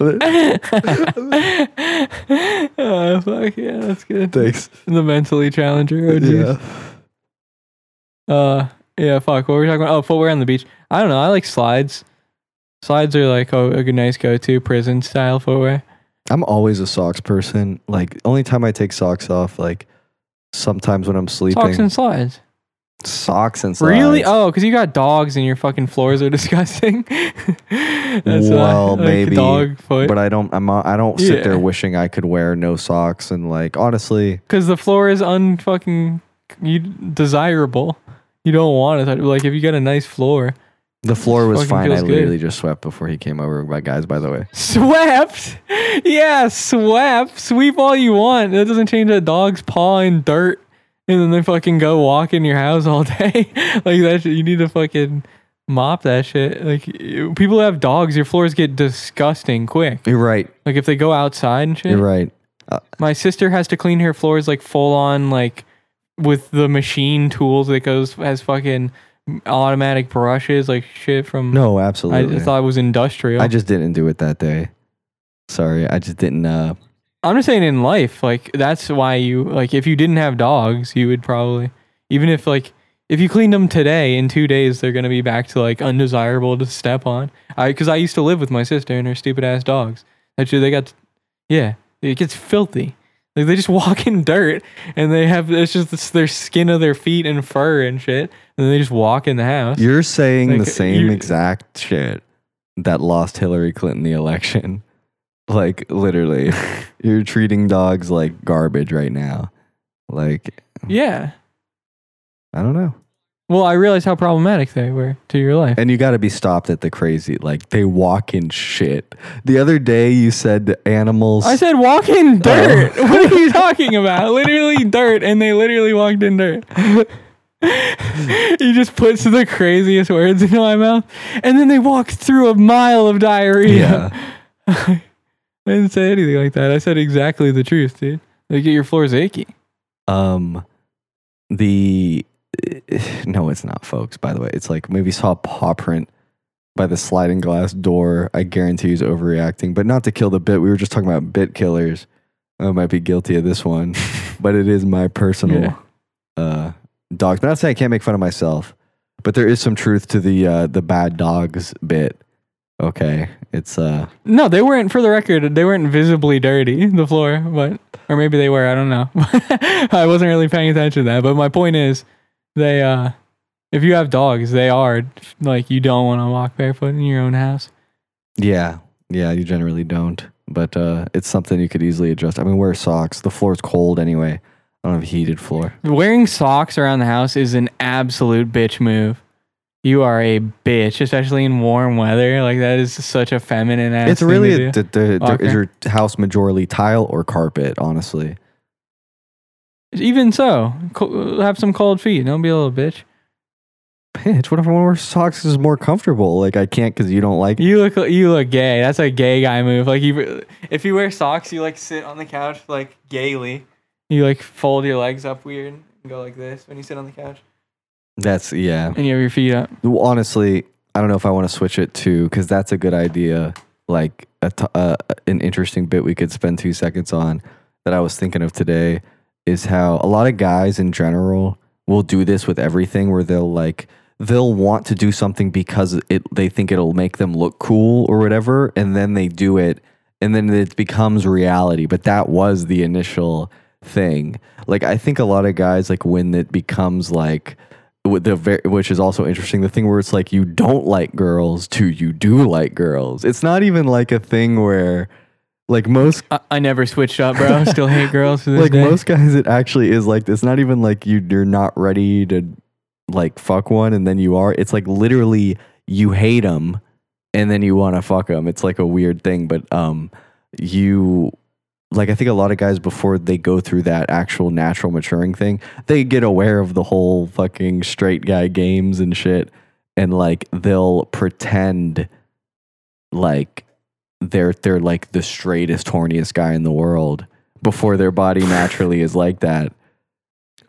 oh fuck yeah, that's good. Thanks. The mentally Challenger. Oh. Yeah. Uh, yeah, fuck. What were we talking about? Oh, footwear on the beach. I don't know. I like slides. Slides are like oh, a good, nice go-to prison style footwear. I'm always a socks person. Like only time I take socks off, like sometimes when I'm sleeping. Socks and slides. Socks and slides. Really? Oh, because you got dogs and your fucking floors are disgusting. That's Well, like maybe, dog foot. But I don't. I'm. I don't sit Yeah. there wishing I could wear no socks and like honestly. Because the floor is unfucking desirable. You don't want it. Like if you got a nice floor, The floor was Fucking fine. I feels good. literally just swept before he came over. My guys, by the way. swept. Yeah, swept. Sweep all you want. That doesn't change a dog's paw in dirt, and then they fucking go walk in your house all day. like that. Shit, you need to fucking mop that shit. Like you- people who have dogs, your floors get disgusting quick. You're right. Like if they go outside and shit. You're right. Uh, My sister has to clean her floors like full on like with the machine tools that goes has fucking automatic brushes like shit from No, I absolutely. just thought it was industrial. I just didn't do it that day. Sorry, I just didn't. uh I'm just saying in life, like that's why you like if you didn't have dogs, you would probably even if like if you cleaned them today in two days, they're gonna be back to like undesirable to step on. I because I used to live with my sister and her stupid ass dogs. Actually, they got yeah, it gets filthy. Like they just walk in dirt and they have it's just this, their skin of their feet and fur and shit, and they just walk in the house. You're saying the same exact shit that lost Hillary Clinton the election. Like literally, you're treating dogs like garbage right now. Like Yeah. I don't know. Well, I realized how problematic they were to your life. And you got to be stopped at the crazy. Like they walk in shit. The other day you said animals. I said walk in dirt. What are you talking about? Literally dirt, and they literally walked in dirt. he just puts the craziest words into my mouth, and then they walked through a mile of diarrhea. yeah. I didn't say anything like that. I said exactly the truth, dude. They get your floors achy. Um, the no, it's not, folks. By the way, it's like maybe saw a paw print by the sliding glass door. I guarantee he's overreacting, but not to kill the bit. We were just talking about bit killers. I might be guilty of this one, but it is my personal Yeah. uh, dogs. But not saying I can't make fun of myself, but there is some truth to the uh, the bad dogs bit. Okay, it's uh No, they weren't. For the record, they weren't visibly dirty. The floor, but or maybe they were. I don't know. I wasn't really paying attention to that. But my point is, they uh, if you have dogs, they are like you don't want to walk barefoot in your own house. yeah yeah. You generally don't, but uh, it's something you could easily adjust. I mean, wear socks. The floor's cold anyway. I don't have a heated floor. Wearing socks around the house is an absolute bitch move. You are a bitch, especially in warm weather. Like that is such a feminine ass. it's really a, d- d- d- is your house majorly tile or carpet? Honestly, even so. Co- have some cold feet. Don't be a little bitch. bitch. What if I want to wear socks? It's more comfortable. Like I can't because you don't like. It. You look you look gay. That's a gay guy move. Like you, if you wear socks, you like sit on the couch like gaily. You like fold your legs up weird and go like this when you sit on the couch, That's yeah. and you have your feet up. Well, Honestly, I don't know if I want to switch it to because that's a good idea. Like a t- uh, an interesting bit we could spend two seconds on that I was thinking of today is how a lot of guys in general will do this with everything where they'll like they'll want to do something because it they think it'll make them look cool or whatever and then they do it and then it becomes reality. But that was the initial thing. Like i think a lot of guys like when it becomes like the which is also interesting the thing where it's like you don't like girls to you do like girls. It's not even like a thing where like most I, I never switched up, bro. I Still hate girls this like day. most guys it actually is like it's not even like you you're not ready to like fuck one and then you are it's like literally you hate them and then you want to fuck them it's like a weird thing but um you like i think a lot of guys before they go through that actual natural maturing thing they get aware of the whole fucking straight guy games and shit and like they'll pretend like they're they're like the straightest horniest guy in the world before their body naturally is like that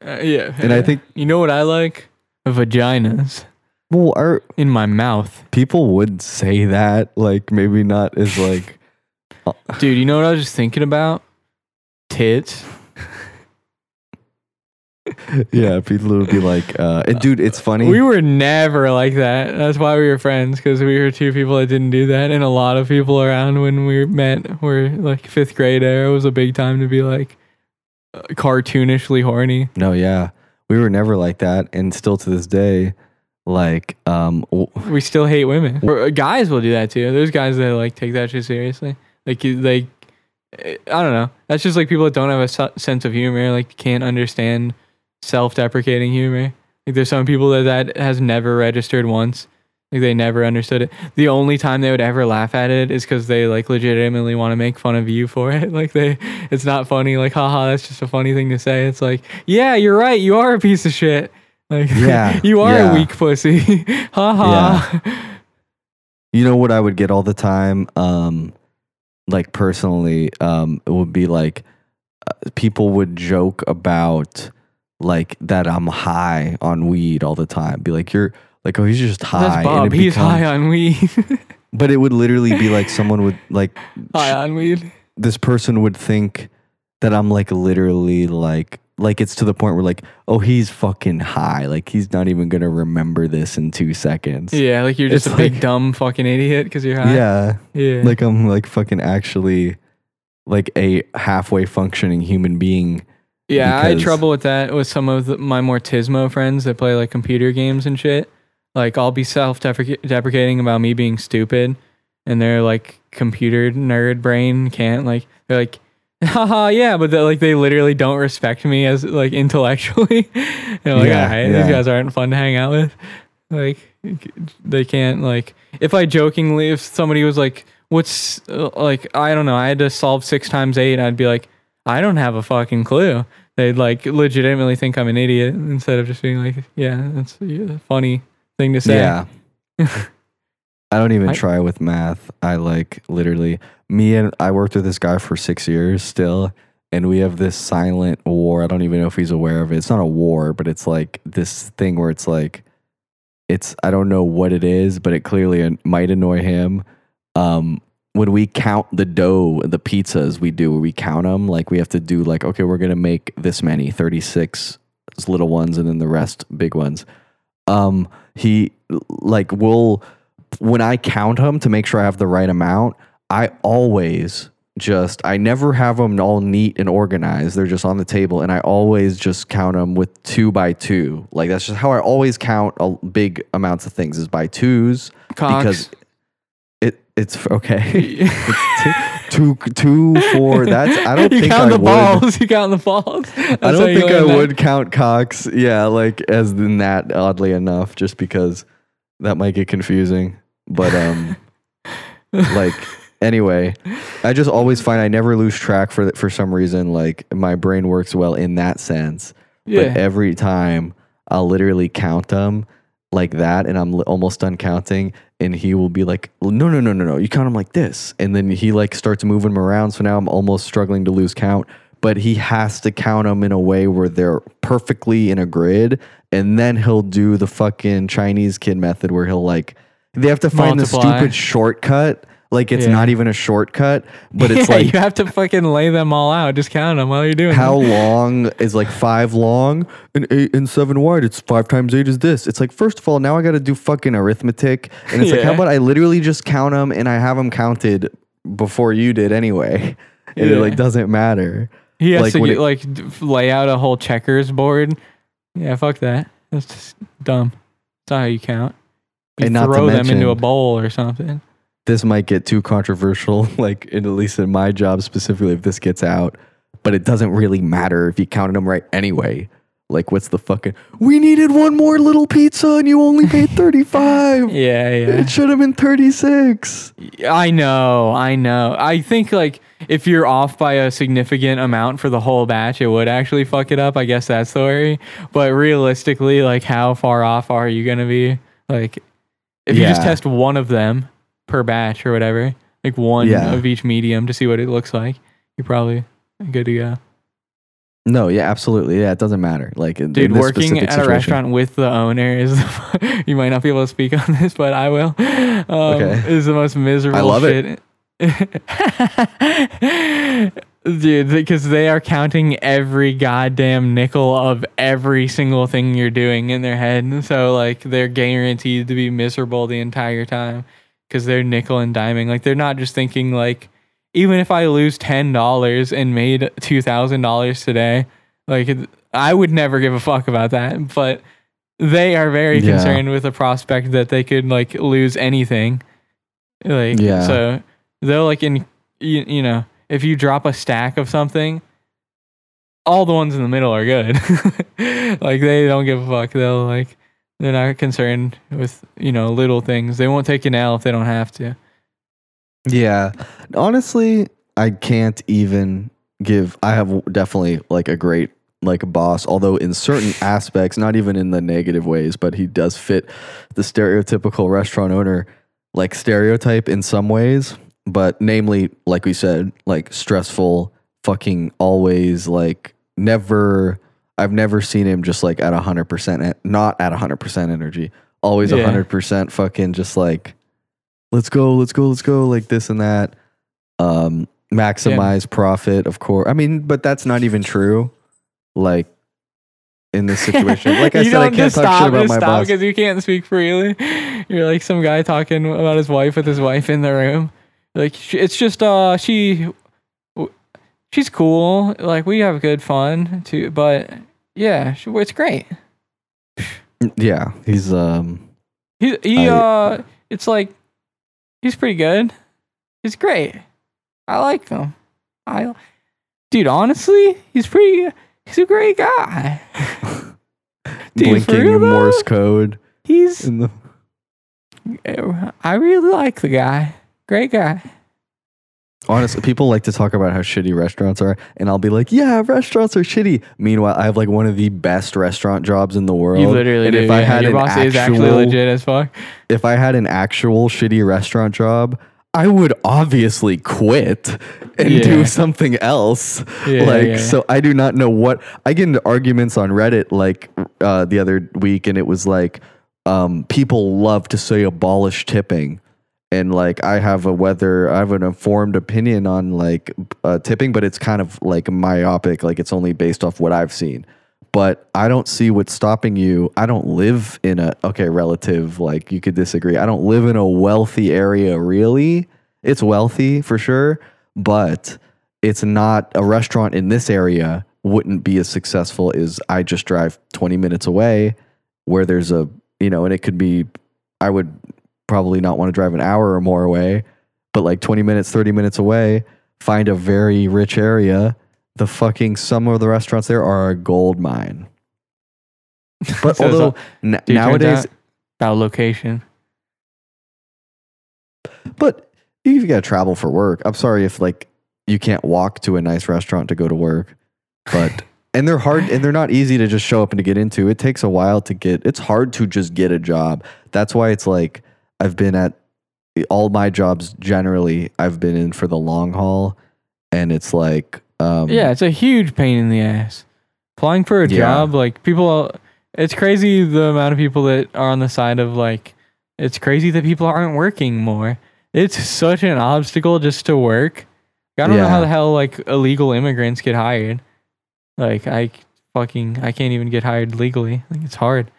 Uh, yeah, And I think- you know what I like vaginas well our in my mouth, people would say that like maybe not as like dude. You know what I was just thinking about? Tits. Yeah people would be like uh and dude it's funny We were never like that. That's why we were friends because we were two people that didn't do that, and a lot of people around when we met were like fifth grade era was a big time to be like uh, cartoonishly horny. no yeah we were never like that and still to this day like um w- We still hate women. Uh, guys will do that too. There's guys that like take that shit seriously. Like like eh, I don't know. That's just like people that don't have a su- sense of humor. Like can't understand self-deprecating humor. Like there's some people that that has never registered once. Like they never understood it. The only time they would ever laugh at it is because they like legitimately want to make fun of you for it. Like they, it's not funny. Like haha, that's just a funny thing to say. It's like, yeah, you're right. You are a piece of shit. Like Yeah, you are yeah. a weak pussy. haha. you know what i would get all the time um like personally um it would be like uh, people would joke about like that i'm high on weed all the time be like you're like oh he's just high That's Bob. He's become- high on weed. but it would literally be like someone would like high on weed. this person would think that I'm like literally like like it's to the point where like oh he's fucking high like he's not even gonna remember this in two seconds Yeah, like you're just It's a big like- dumb fucking idiot because you're high. yeah yeah. like I'm like fucking actually like a halfway functioning human being yeah, I had because- trouble with that with some of the, my more Tismo friends that play like computer games and shit. Like I'll be self deprecating about me being stupid, and their like computer nerd brain can't like they're like haha yeah but they're like they literally don't respect me as like intellectually they're like Yeah, yeah. these guys aren't fun to hang out with like they can't like if i jokingly if somebody was like what's uh, like i don't know i had to solve six times eight i'd be like i don't have a fucking clue they'd like legitimately think i'm an idiot instead of just being like yeah that's a funny thing to say Yeah. I don't even I- try with math. I like literally me and I worked with this guy for six years still, and we have this silent war. I don't even know if he's aware of it. It's not a war, but it's like this thing where it's like, it's I don't know what it is, but it clearly might annoy him. Um, when we count the dough, the pizzas we do, we count them. Like we have to do like, okay, we're gonna make this many, thirty six little ones, and then the rest big ones. Um, he like will when I count them to make sure I have the right amount, I always just I never have them all neat and organized. They're just on the table, and I always just count them with two by two. Like that's just how I always count a big amounts of things is by twos Cox. because it it's okay. it's two, two two four. That's I don't you think count I the would. balls. You count the balls. I don't think I would count Cox. Yeah, like as in that oddly enough, just because that might get confusing. But um, like anyway, I just always find I never lose track for for some reason. Like my brain works well in that sense. Yeah. But every time I'll literally count them like that, and I'm almost done counting, and he will be like, "No, no, no, no, no! You count them like this," and then he like starts moving them around. So now I'm almost struggling to lose count. But he has to count them in a way where they're perfectly in a grid, and then he'll do the fucking Chinese kid method where he'll like they have to find the stupid shortcut. Like it's Yeah. not even a shortcut, but it's yeah, like you have to fucking lay them all out. Just count them while you're doing how it. long is like five long and eight and seven wide? It's five times eight is this. It's like first of all, now I got to do fucking arithmetic, and it's like how about I literally just count them and I have them counted before you did anyway, and it like doesn't matter. He has like to get, it- like lay out a whole checkers board. Yeah, fuck that. That's just dumb. That's not how you count. You And throw them into a bowl or something. This might get too controversial, like in, at least in my job specifically, if this gets out. But it doesn't really matter if you counted them right anyway. Like, what's the fucking? We needed one more little pizza, and you only paid thirty five. Yeah, yeah. It should have been thirty six. I know, I know. I think like if you're off by a significant amount for the whole batch, it would actually fuck it up. I guess that's the worry. But realistically, like how far off are you gonna be? Like if you just test one of them per batch or whatever, like one Yeah. of each medium to see what it looks like, you're probably good to go. No, yeah, absolutely. Yeah, it doesn't matter. Like, in- Dude, in this working at a restaurant with the owner is you might not be able to speak on this, but I will. Um, Okay. Is the most miserable I love it. Dude, because they are counting every goddamn nickel of every single thing you're doing in their head. So, like, they're guaranteed to be miserable the entire time because they're nickel and diming. Like, they're not just thinking, like, even if I lose $10 and made $2,000 today, like, I would never give a fuck about that. But they are very Yeah. concerned with the prospect that they could, like, lose anything. Like, Yeah. so they'll, like, in, you, you know, if you drop a stack of something, all the ones in the middle are good. like, they don't give a fuck. They'll, like, they're not concerned with, you know, little things. They won't take an L if they don't have to. Yeah. Honestly, I can't even give I have definitely like a great like boss, although in certain aspects, not even in the negative ways, but he does fit the stereotypical restaurant owner like stereotype in some ways, but namely like we said, like stressful, fucking always like never I've never seen him just like at a hundred percent not at a hundred percent energy. Always a Yeah. hundred percent fucking just like let's go, let's go, let's go, like this and that. Um, maximize profit, of course. I mean, but that's not even true. Like in this situation, like I you said, I can't just talk stop, shit about my stop boss. because you can't speak freely. You're like some guy talking about his wife with his wife in the room. Like it's just uh she, she's cool. Like we have good fun too. But yeah, she, it's great. Yeah, he's um, He he I- uh, it's like He's pretty good. He's great. I like him. I, dude, honestly, he's pretty. He's a great guy. Dude, Blinking though? Morse code He's. in the I really like the guy. Great guy. Honestly, people like to talk about how shitty restaurants are, and I'll be like, "Yeah, restaurants are shitty." Meanwhile, I have like one of the best restaurant jobs in the world. You literally and do. if I had Your an boss actual, is actually legit as fuck. if I had an actual shitty restaurant job, I would obviously quit and Yeah. do something else. Yeah, like, yeah. so I do not know what I get into arguments on Reddit like uh, the other week, and it was like um, people love to say abolish tipping. And like I have a whether I have an informed opinion on like uh, tipping, but it's kind of like myopic. Like it's only based off what I've seen but I don't see what's stopping you. I don't live in a okay relative like you could disagree. I don't live in a wealthy area really. It's wealthy for sure, but it's not a restaurant in this area wouldn't be as successful as I just drive 20 minutes away where there's a, you know, and it could be I would probably not want to drive an hour or more away, but like 20 minutes, 30 minutes away, find a very rich area the fucking some of the restaurants there are a gold mine. But So although n- nowadays, about location. but you've got to travel for work. I'm sorry if like you can't walk to a nice restaurant to go to work, but and they're hard and they're not easy to just show up and to get into. It takes a while to get. It's hard to just get a job. That's why it's like I've been at all my jobs generally. I've been in for the long haul, and it's like um, Yeah, it's a huge pain in the ass. Applying for a Yeah. job, like people, it's crazy the amount of people that are on the side of like, it's crazy that people aren't working more. It's such an obstacle just to work. I don't know how the hell like illegal immigrants get hired. Like I fucking I can't even get hired legally. Like it's hard.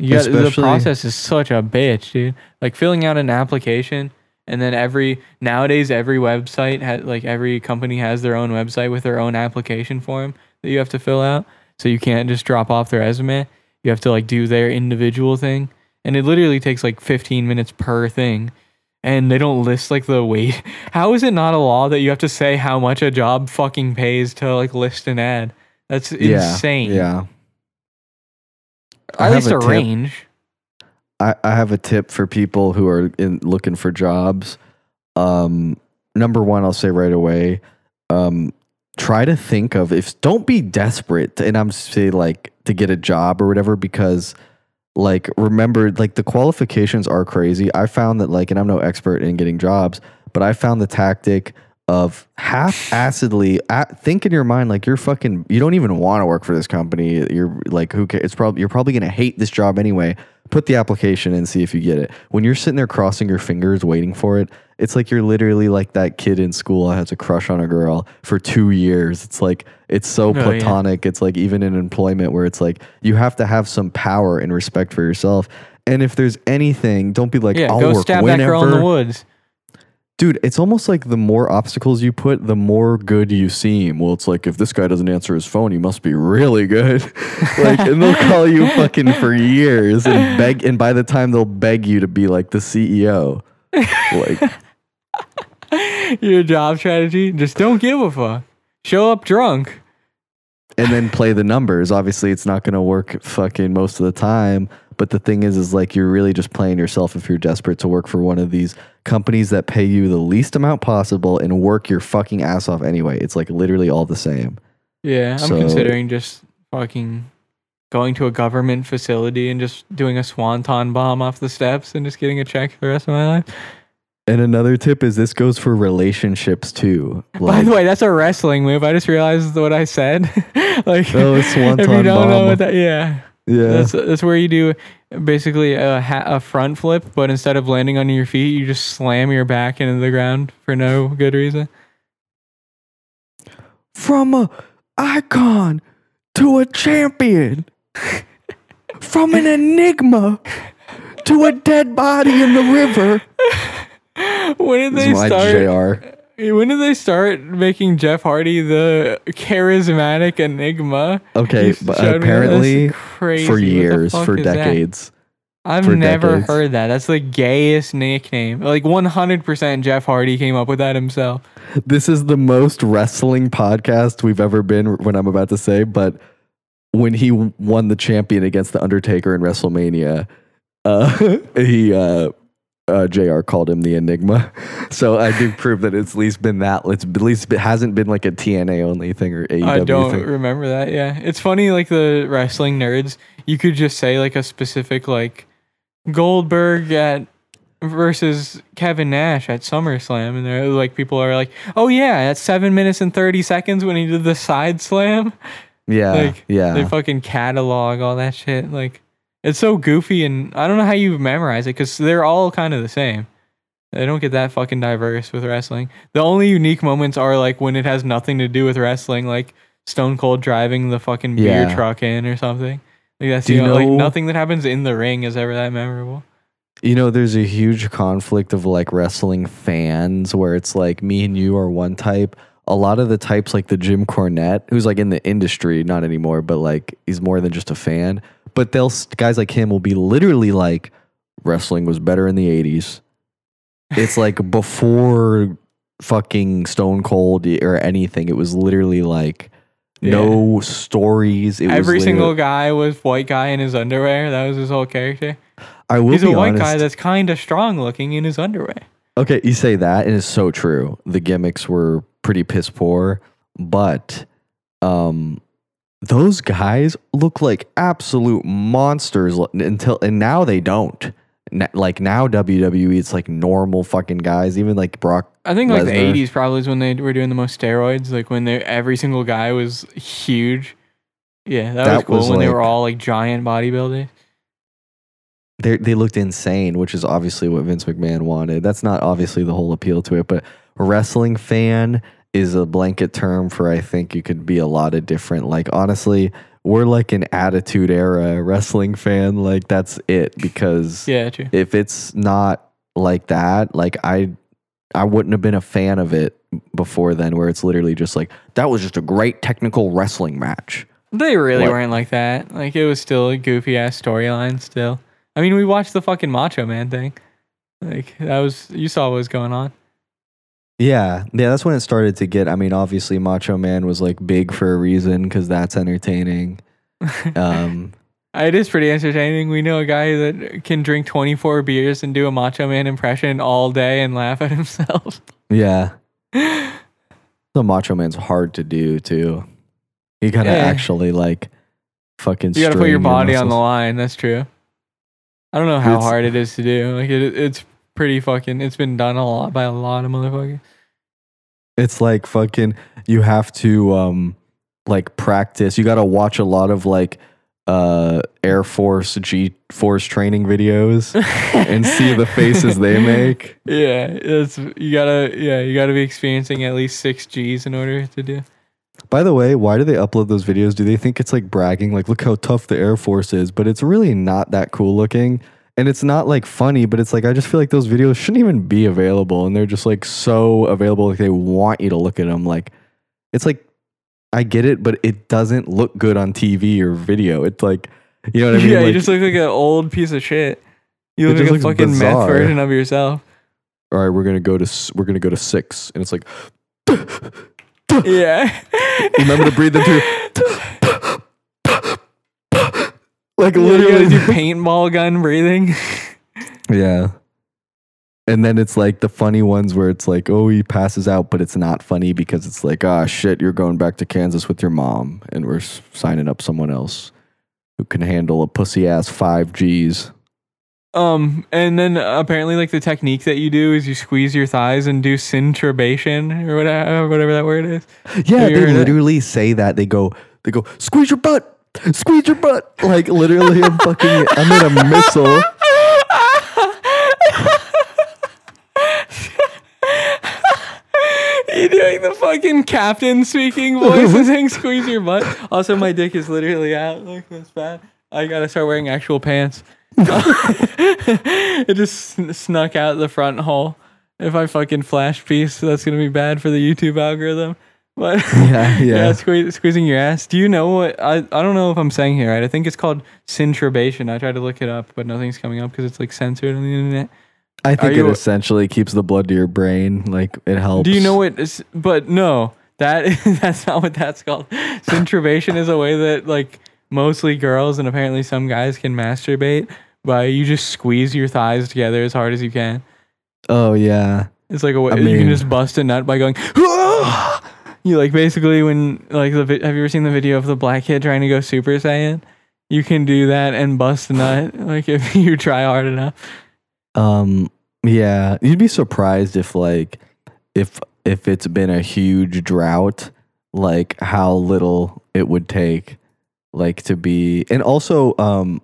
Got, the process is such a bitch, dude. Like filling out an application and then every nowadays every website has like every company has their own website with their own application form that you have to fill out. So you can't just drop off their resume. You have to like do their individual thing. And it literally takes like 15 minutes per thing. And they don't list like the weight. How is it not a law that you have to say how much a job fucking pays to like list an ad? That's yeah, insane. Yeah. I At least a a range. I, I have a tip for people who are in looking for jobs. Um, number one, I'll say right away, um, try to think of if don't be desperate, and I'm say like to get a job or whatever because like remember like the qualifications are crazy. I found that like, and I'm no expert in getting jobs, but I found the tactic of half-assedly at, think in your mind like you're fucking you don't even want to work for this company. You're like who cares it's probably you're probably gonna hate this job anyway. Put the application and see if you get it. When you're sitting there crossing your fingers waiting for it it's like you're literally like that kid in school that has a crush on a girl for two years. It's like it's so Oh, yeah. platonic. It's like even in employment where it's like you have to have some power and respect for yourself. And if there's anything don't be like Yeah, I'll go work stab whenever that girl in the woods. Dude, it's almost like the more obstacles you put, the more good you seem. Well, it's like if this guy doesn't answer his phone, he must be really good. like, and they'll call you fucking for years and beg, and by the time they'll beg you to be like the CEO, like, Your job strategy, just don't give a fuck. Show up drunk. and then play the numbers. Obviously, it's not going to work fucking most of the time. But the thing is, is like you're really just playing yourself if you're desperate to work for one of these companies that pay you the least amount possible and work your fucking ass off anyway. It's like literally all the same. Yeah, I'm So- considering just fucking going to a government facility and just doing a swanton bomb off the steps and just getting a check for the rest of my life. And another tip is this goes for relationships too. By the way, that's a wrestling move. I just realized what I said. like, Oh, a if you swanton don't know bomb. what that, yeah, yeah, that's that's where you do basically a ha- a front flip, but instead of landing on your feet, you just slam your back into the ground for no good reason. from a icon to a champion, from an enigma to a dead body in the river. When did This they start? JR. When did they start making Jeff Hardy the charismatic enigma? Okay, but showed me that. Apparently crazy. for years, for is that? decades. I've for never decades. heard that. That's the gayest nickname. Like 100% Jeff Hardy came up with that himself. This is the most wrestling podcast we've ever been. When I'm about to say, but when he won the champion against the Undertaker in WrestleMania, uh, he uh, uh, JR. called him the Enigma. So I do prove that it's at least been that. It's at least it hasn't been like a TNA only thing or AEW I don't thing. remember that. Yeah. It's funny, like the wrestling nerds, you could just say like a specific, like Goldberg at versus Kevin Nash at SummerSlam. And they're like, people are like, oh, yeah, that's seven minutes and 30 seconds when he did the side slam. Yeah, like yeah. they fucking catalog all that shit like it's so goofy and i don't know how you memorize it because they're all kind of the same they don't get that fucking diverse with wrestling the only unique moments are like when it has nothing to do with wrestling like stone cold driving the fucking beer Yeah. truck in or something like that's Do you you know, like know- nothing that happens in the ring is ever that memorable You know, there's a huge conflict of like wrestling fans where it's like me and you are one type. A lot of the types, like the Jim Cornette, who's like in the industry, not anymore, but like he's more than just a fan. But they'll guys like him will be literally like, wrestling was better in the '80s. It's like before fucking Stone Cold or anything. It was literally like no stories. It was every single guy was white guy in his underwear that was his whole character I will he's a be white honest. guy that's kind of strong looking in his underwear Okay, you say that, and it's so true. The gimmicks were pretty piss poor, but um, those guys look like absolute monsters until, and now they don't. Like now, WWE, it's like normal fucking guys. Even like Brock. I think like the '80s probably is when they were doing the most steroids. Like when they every single guy was huge. Yeah, that, was cool was when they were all like giant bodybuilders. They they looked insane, which is obviously what Vince McMahon wanted. That's not obviously the whole appeal to it, but wrestling fan is a blanket term for I think you could be a lot of different. Like honestly, we're like an attitude era wrestling fan. Like that's it because Yeah, true. if it's not like that, like I I wouldn't have been a fan of it before then where it's literally just like that was just a great technical wrestling match. They really weren't like that. Like it was still a goofy ass storyline. Still, I mean, we watched the fucking Macho Man thing. Like that was you saw what was going on. Yeah, yeah, that's when it started to get. I mean, obviously, Macho Man was like big for a reason because that's entertaining. Um, It is pretty entertaining. We know a guy that can drink 24 beers and do a Macho Man impression all day and laugh at himself. yeah, the Macho Man's hard to do too. You gotta Yeah. actually like fucking. You got to put your body on the line. That's true. I don't know how It's- hard it is to do. Like it, it's pretty fucking. It's been done a lot by a lot of motherfuckers. It's like fucking. You have to um, like practice. You gotta watch a lot of like uh Air Force G Force training videos and see the faces they make. Yeah, it's you gotta. Yeah, you gotta be experiencing at least six G's in order to do. By the way, why do they upload those videos? Do they think it's like bragging, like, look how tough the Air Force is? But it's really not that cool looking. And it's not like funny, but it's like, I just feel like those videos shouldn't even be available. And they're just like so available. Like they want you to look at them. Like, it's like, I get it, but it doesn't look good on TV or video. It's like, you know what I mean? yeah, you just look like an old piece of shit. You look like a fucking meth version of yourself. all right, we're gonna go to we're gonna go to six, and it's like, Yeah. remember to breathe them through. like literally, do paintball gun breathing. Yeah. And then it's like the funny ones where it's like, oh, he passes out, but it's not funny because it's like, ah, shit, you're going back to Kansas with your mom, and we're signing up someone else who can handle a pussy ass five G's. Um, and then apparently, like the technique that you do is you squeeze your thighs and do centribation or whatever, whatever that word is. Yeah, they literally say that. They go, they go, squeeze your butt, squeeze your butt. Like literally, I'm fucking, I'm in a missile. You doing the fucking captain speaking voice and saying squeeze your butt. Also, my dick is literally out. Like that's bad. I gotta start wearing actual pants. it just sn- snuck out the front hole. If I fucking flash piece, that's gonna be bad for the YouTube algorithm. But Yeah, yeah. sque- squeezing your ass. Do you know what? I, I don't know if I'm saying here right. I think it's called centribation. I tried to look it up, but nothing's coming up because it's like censored on the internet. I think it you- essentially keeps the blood to your brain. Like it helps. Do you know what? Is, but no, that that's not what that's called. Centribation is a way that like mostly girls and apparently some guys can masturbate by you just squeeze your thighs together as hard as you can. Oh yeah. It's like a way I you can just bust a nut by going. You like basically when like the vi- have you ever seen the video of the black kid trying to go Super Saiyan? You can do that and bust a nut like if you try hard enough. Um. Yeah. You'd be surprised if like if if it's been a huge drought, like how little it would take, like to be, and also um,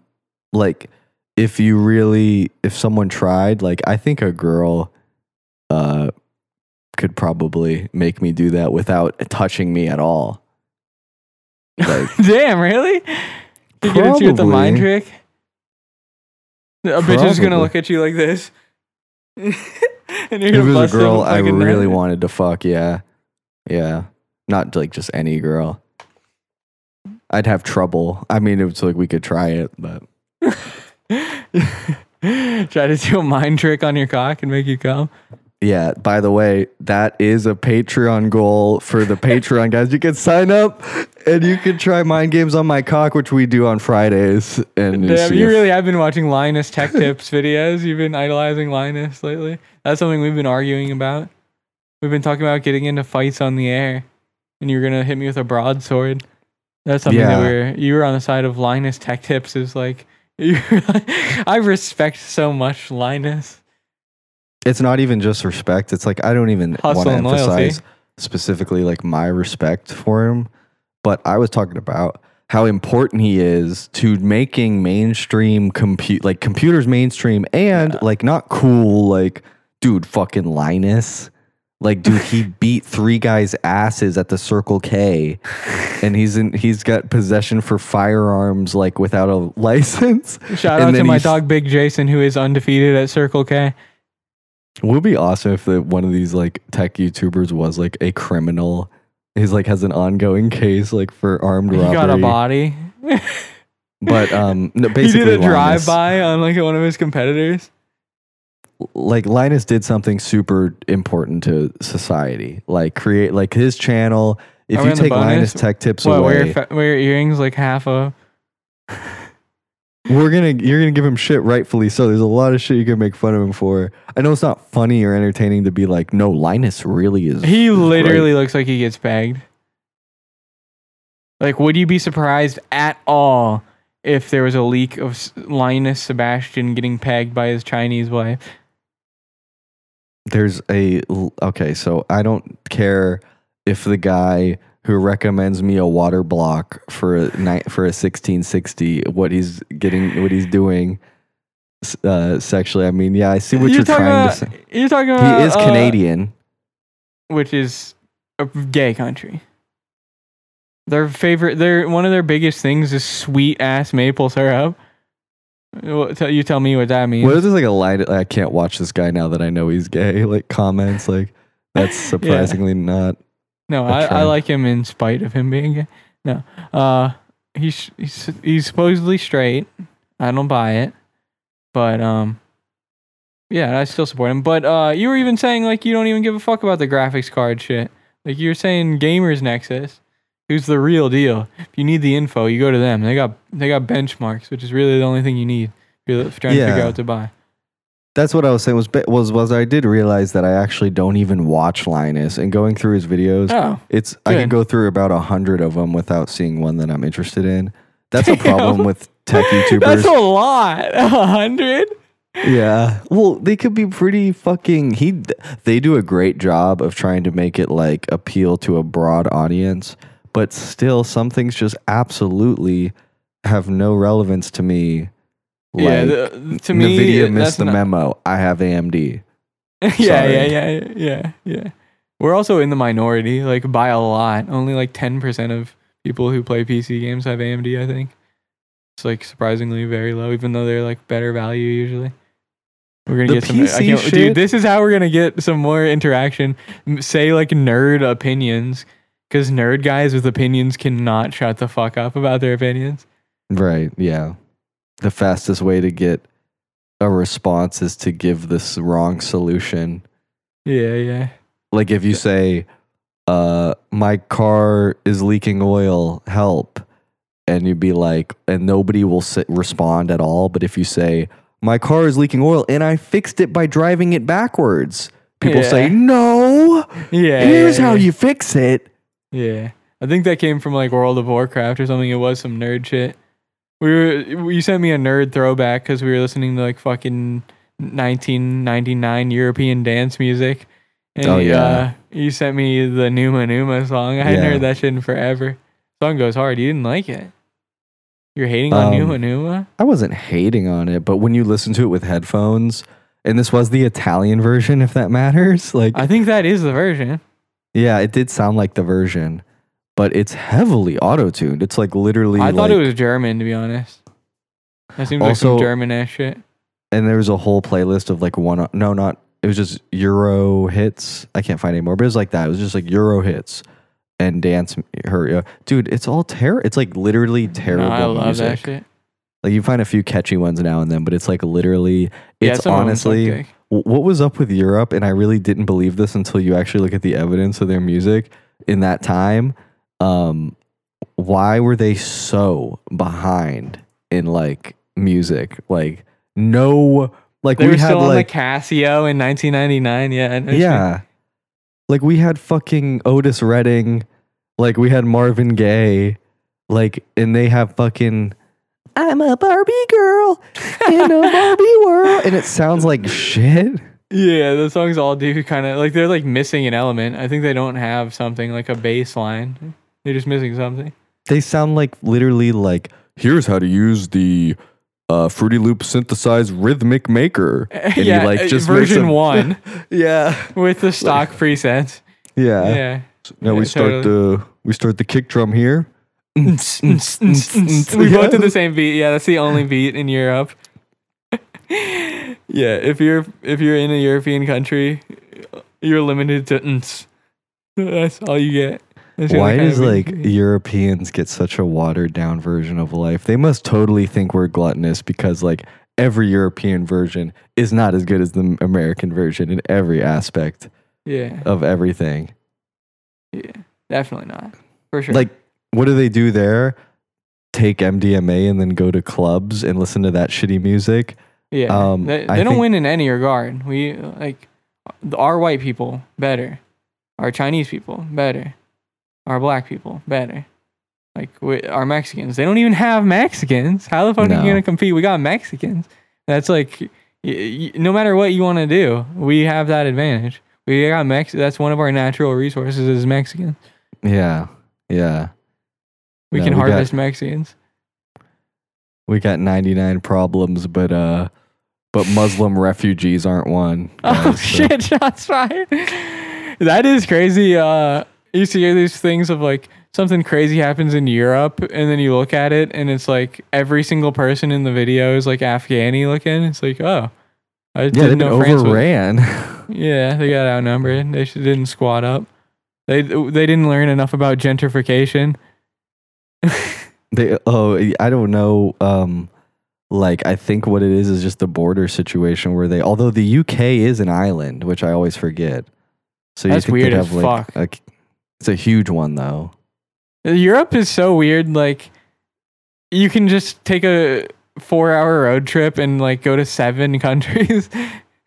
like if you really if someone tried, like I think a girl, uh, could probably make me do that without touching me at all. Like Damn, really? You get at you with the mind trick? A bitch is gonna look at you like this. and you're if gonna it was a girl I really wanted to fuck, yeah, yeah, not like just any girl. I'd have trouble. I mean, it's like we could try it, but Try to do a mind trick on your cock and make you come. yeah. By the way, that is a Patreon goal for the Patreon guys. You can sign up and you can try mind games on my cock, which we do on Fridays. And Damn, you if- really have been watching Linus Tech Tips videos. You've been idolizing Linus lately. That's something we've been arguing about. We've been talking about getting into fights on the air, and you're gonna hit me with a broadsword. That's something that we're you were on the side of Linus Tech Tips. Is like, like I respect so much Linus. it's not even just respect. It's like I don't even want to loyalty. emphasize specifically like my respect for him, but I was talking about how important he is to making mainstream compute like computers mainstream and like not cool like dude fucking Linus. Like dude, he beat three guys' asses at the Circle K, and he's in. He's got possession for firearms like without a license. Shout And out to my dog Big Jason, who is undefeated at Circle K. Would be awesome if the, one of these like tech YouTubers was like a criminal. He's like has an ongoing case like for armed He robbery. got a body. But um, no, he basically, did a drive by on like one of his competitors. Like Linus did something super important to society. Like create like his channel. If Are you take? Linus Tech Tips What, wear, away, your, fa- wear your earrings like half a. we're gonna you're gonna give him shit rightfully so. There's a lot of shit you can make fun of him for. I know it's not funny or entertaining to be like, no, Linus really is. He is literally right." looks like he gets pegged. Like, would you be surprised at all if there was a leak of Linus Sebastian getting pegged by his Chinese wife? There's a okay so i don't care if the guy who recommends me a water block for a night for a 1660 what he's getting what he's doing uh sexually i mean yeah i see what you're, talking trying about, to say You're talking about he is uh, canadian which is a gay country. Their favorite, their one of their biggest things is sweet ass maple syrup. Well, tell- You tell me what that means. What is this like a line i can't watch this guy now that i know he's gay like comments like that's surprisingly not No, I, trend. like him in spite of him being gay. No, uh, he's he's he's supposedly straight. I don't buy it, but um, yeah, I still support him. But uh, you were even saying like you don't even give a fuck about the graphics card shit. Like you were saying, Gamers Nexus, who's the real deal. If you need the info, you go to them. They got they got benchmarks, which is really the only thing you need. If you're trying to figure out what to buy. That's what I was saying was was was I did realize that I actually don't even watch Linus and going through his videos. Oh, It's I can go through about a hundred of them without seeing one that I'm interested in. That's a problem with tech YouTubers. that's a lot. A hundred. yeah. Well, they could be pretty fucking. He they do a great job of trying to make it like appeal to a broad audience, but still, some things just absolutely have no relevance to me. yeah, Like, the, to me, Nvidia missed the not- memo. I have AMD. yeah, yeah, yeah, yeah, yeah. We're also in the minority, like by a lot. Only like ten percent of people who play PC games have AMD. I think it's like surprisingly very low, even though they're like better value usually. We're gonna The get some. I PC can't, shit- dude, this is how we're gonna get some more interaction. Say like nerd opinions. Because nerd guys with opinions cannot shut the fuck up about their opinions. Right. Yeah. The fastest way to get a response is to give this wrong solution. Yeah, yeah. Like if you say, uh, my car is leaking oil, help. And you'd be like, and nobody will sit, respond at all. But if you say, my car is leaking oil and I fixed it by driving it backwards, people say, no, Yeah. here's yeah, how yeah. you fix it. Yeah. I think that came from like World of Warcraft or something. It was some nerd shit. We were you sent me a nerd throwback because we were listening to like fucking 1999 European dance music. And Oh, yeah. uh, you sent me the Numa Numa song. I hadn't heard that shit in forever. Song goes hard. You didn't like it. You're hating on Um, Numa Numa? I wasn't hating on it, but when you listen to it with headphones, and this was the Italian version, if that matters, like, I think that is the version. Yeah, it did sound like the version, but it's heavily auto tuned. It's like literally. I thought like- it was German to be honest. That seems like some Also- German ass shit. and there was a whole playlist of like one no not it was just euro hits i can't find anymore but it was like that it was just like euro hits and dance her dude it's all terror it's like literally terrible No, I love music that shit. like you find a few catchy ones now and then but it's like literally Yeah, it's some of suck honestly dick. What was up with europe? And i really didn't believe this until you actually look at the evidence of their music in that time. Um why were they so behind in like music? Like no like They we were had still on like the Casio in 1999. Yeah, yeah. like we had fucking otis redding. Like we had marvin gaye. Like and they have fucking i'm a barbie girl in a barbie world and it sounds like shit Yeah, the songs all do kind of like they're like missing an element. I think they don't have something like a bass line. They're just missing something. they sound like literally like here's how to use the uh, Fruity Loop synthesized rhythmic maker. And you, yeah, like uh, just make version some- one Yeah, with the stock presets. yeah. Yeah. Now Yeah, we start totally. the we start the kick drum here. We both did the same beat. Yeah, that's the only beat in Europe. yeah, if you're if you're in a European country, you're limited to nts. That's all you get. Why does like. Europeans get such a watered down version of life? They must totally think we're gluttonous because like every European version is not as good as the American version in every aspect yeah, of everything. yeah, definitely not for sure. Like, what do they do there? Take MDMA and then go to clubs and listen to that shitty music. Yeah, Um, they, they don't think- win in any regard. We like our white people better, our Chinese people better, our black people better. Like we, our Mexicans, they don't even have Mexicans. How the fuck are you gonna compete? We got Mexicans. That's like, y- y- no matter what you want to do, we have that advantage. We got Mex. That's one of our natural resources is Mexicans. Yeah, yeah. We No, can we got- harvest Mexicans. We got 99 problems, but uh but Muslim refugees aren't one. Oh guys, so- shit! Shots fired. That is crazy. Uh, you see these things of like something crazy happens in Europe, and then you look at it, and it's like every single person in the video is like Afghani looking. It's like, oh, I Yeah, didn't know France was- overran. Yeah, they got outnumbered. They didn't squat up. They they didn't learn enough about gentrification. they oh, I don't know um like I think what it is is just the border situation where they although the UK is an island, which I always forget. So you That's think weird they'd as have like fuck. it's a huge one though. Europe is so weird. Like, you can just take a four-hour road trip and like go to seven countries.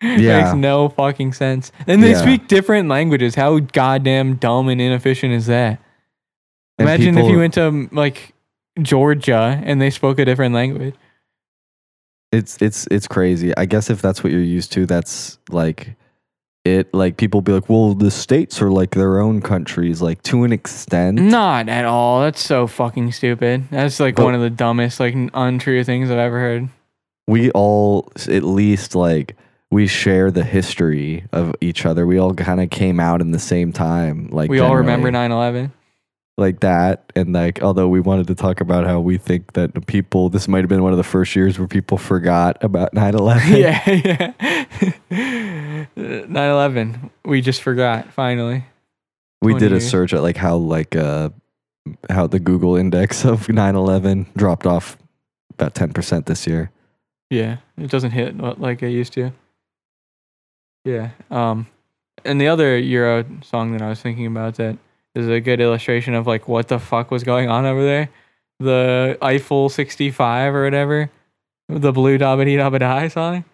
Yeah. Makes no fucking sense. And they Yeah. speak different languages. How goddamn dumb and inefficient is that? And Imagine if you went to um, like Georgia and they spoke a different language. It's it's it's crazy. I guess if that's what you're used to, that's like it. Like people be like, well, the states are like their own countries, like to an extent. Not at all. That's so fucking stupid. That's like But- one of the dumbest, like untrue things I've ever heard. We all at least like we share the history of each other. We all kind of came out in the same time. Like we all remember generally. 9/11. Like that, and like although we wanted to talk about how we think that the people. This might have been one of the first years where people forgot about 9-11. yeah, yeah. 9/11. We just forgot finally. We 20 did a years. search at like how like uh how the Google index of 9/11 dropped off about 10% this year. Yeah, it doesn't hit like it used to. Yeah. Um, and the other Euro song that I was thinking about that is a good illustration of like what the fuck was going on over there. The Eiffel 65 or whatever, the Blue Dabba Die song.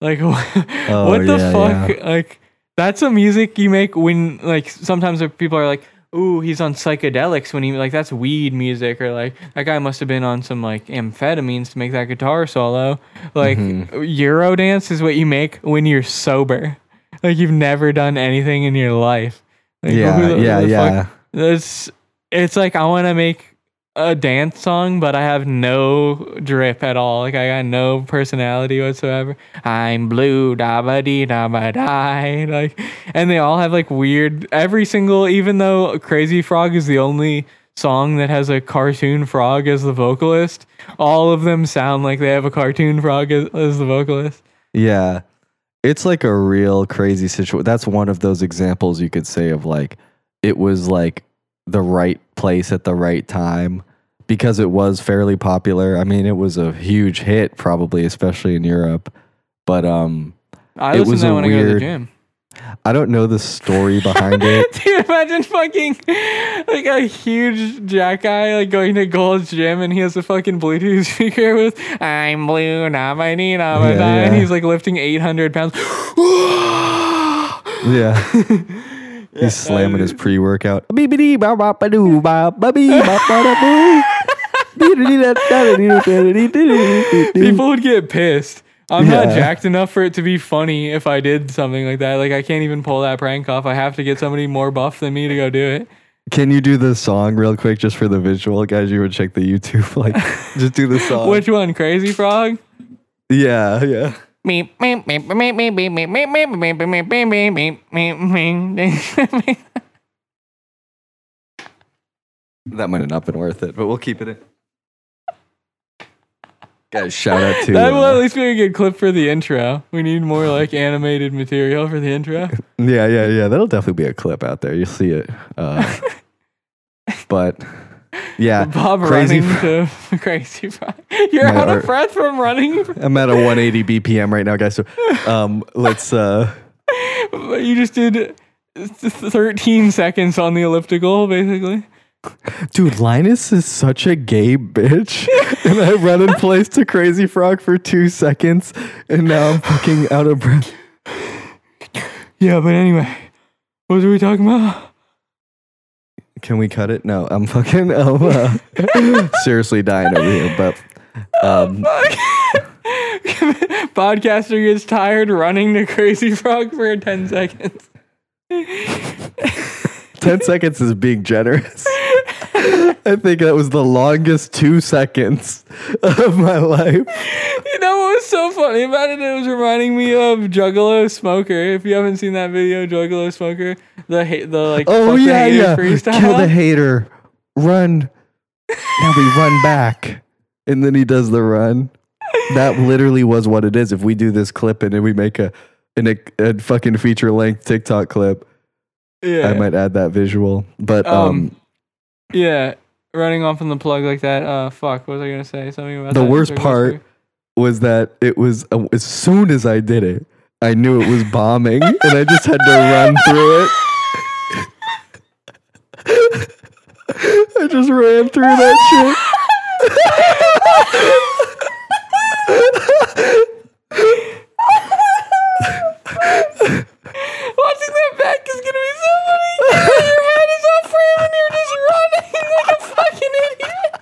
Like, oh, what the yeah, fuck? Like, that's a music you make when like sometimes people are like, "Ooh, he's on psychedelics." When he like that's weed music, or like that guy must have been on some like amphetamines to make that guitar solo. Like mm-hmm. Euro dance is what you make when you're sober. Like you've never done anything in your life. Like, Yeah, who the- who yeah, the fuck- yeah. It's it's like I want to make a dance song, but I have no drip at all. Like I got no personality whatsoever. I'm blue, da ba dee da ba die. Like, and they all have like weird. Every single, even though Crazy Frog is the only song that has a cartoon frog as the vocalist, all of them sound like they have a cartoon frog as, as the vocalist. Yeah. It's like a real crazy situation. That's one of those examples you could say of like it was like the right place at the right time because it was fairly popular. I mean, it was a huge hit probably especially in Europe. But um I It listen was to that a when I go to the weird- gym. I don't know the story behind it. Dude, imagine fucking like a huge jack guy like going to Gold's gym and he has a fucking Bluetooth speaker with I'm blue, not my knee, not my Yeah, thigh," and he's like lifting 800 pounds. Yeah. He's slamming his pre-workout. People would get pissed. I'm not jacked enough for it to be funny if I did something like that. Like I can't even pull that prank off. I have to get somebody more buff than me to go do it. Can you do the song real quick just for the visual, guys? You would check the YouTube. Like, just do the song. Which one? Crazy Frog? Yeah, yeah. Meep, meep, meep, meep, meep, meep, meep, meep, meep, meep, meep, meep, meep. That might have not been worth it, but we'll keep it in. Guys, shout out to. That will at uh, least be a good clip for the intro. We need more like animated material for the intro. yeah, yeah, yeah. That'll definitely be a clip out there. You'll see it. Uh, but yeah, Bob crazy. running fr- to Crazy Frog. You're out of breath from running. I'm at a 180 BPM right now, guys. So, um, let's. uh You just did 13 seconds on the elliptical, basically. Dude, Linus is such a gay bitch. and I run in place to Crazy Frog for two seconds, and now I'm fucking out of breath. Yeah, but anyway, what were we talking about? Can we cut it? No, I'm fucking I'm, uh, seriously dying over here. But um, Podcaster gets tired running to Crazy Frog for 10 seconds. 10 seconds is being generous. I think that was the longest two seconds of my life. You know what was so funny about it? It was reminding me of Juggalo Smoker. If you haven't seen that video, Juggalo Smoker, the the like Oh, yeah, hater yeah. freestyle. Kill the hater. Run. Now we run back. And then he does the run. That literally was what it is. If we do this clip and then we make a, an, a, a fucking feature length TikTok clip, yeah, I might add that visual. But Um, um, yeah, running off on the plug like that. Uh, fuck. What was I gonna say? Something about The worst part- was that it was uh, as soon as I did it, I knew it was bombing, and I just had to run through it. I just ran through that Watching that back is gonna be so funny. Your head is off frame and you're just running like a fucking idiot.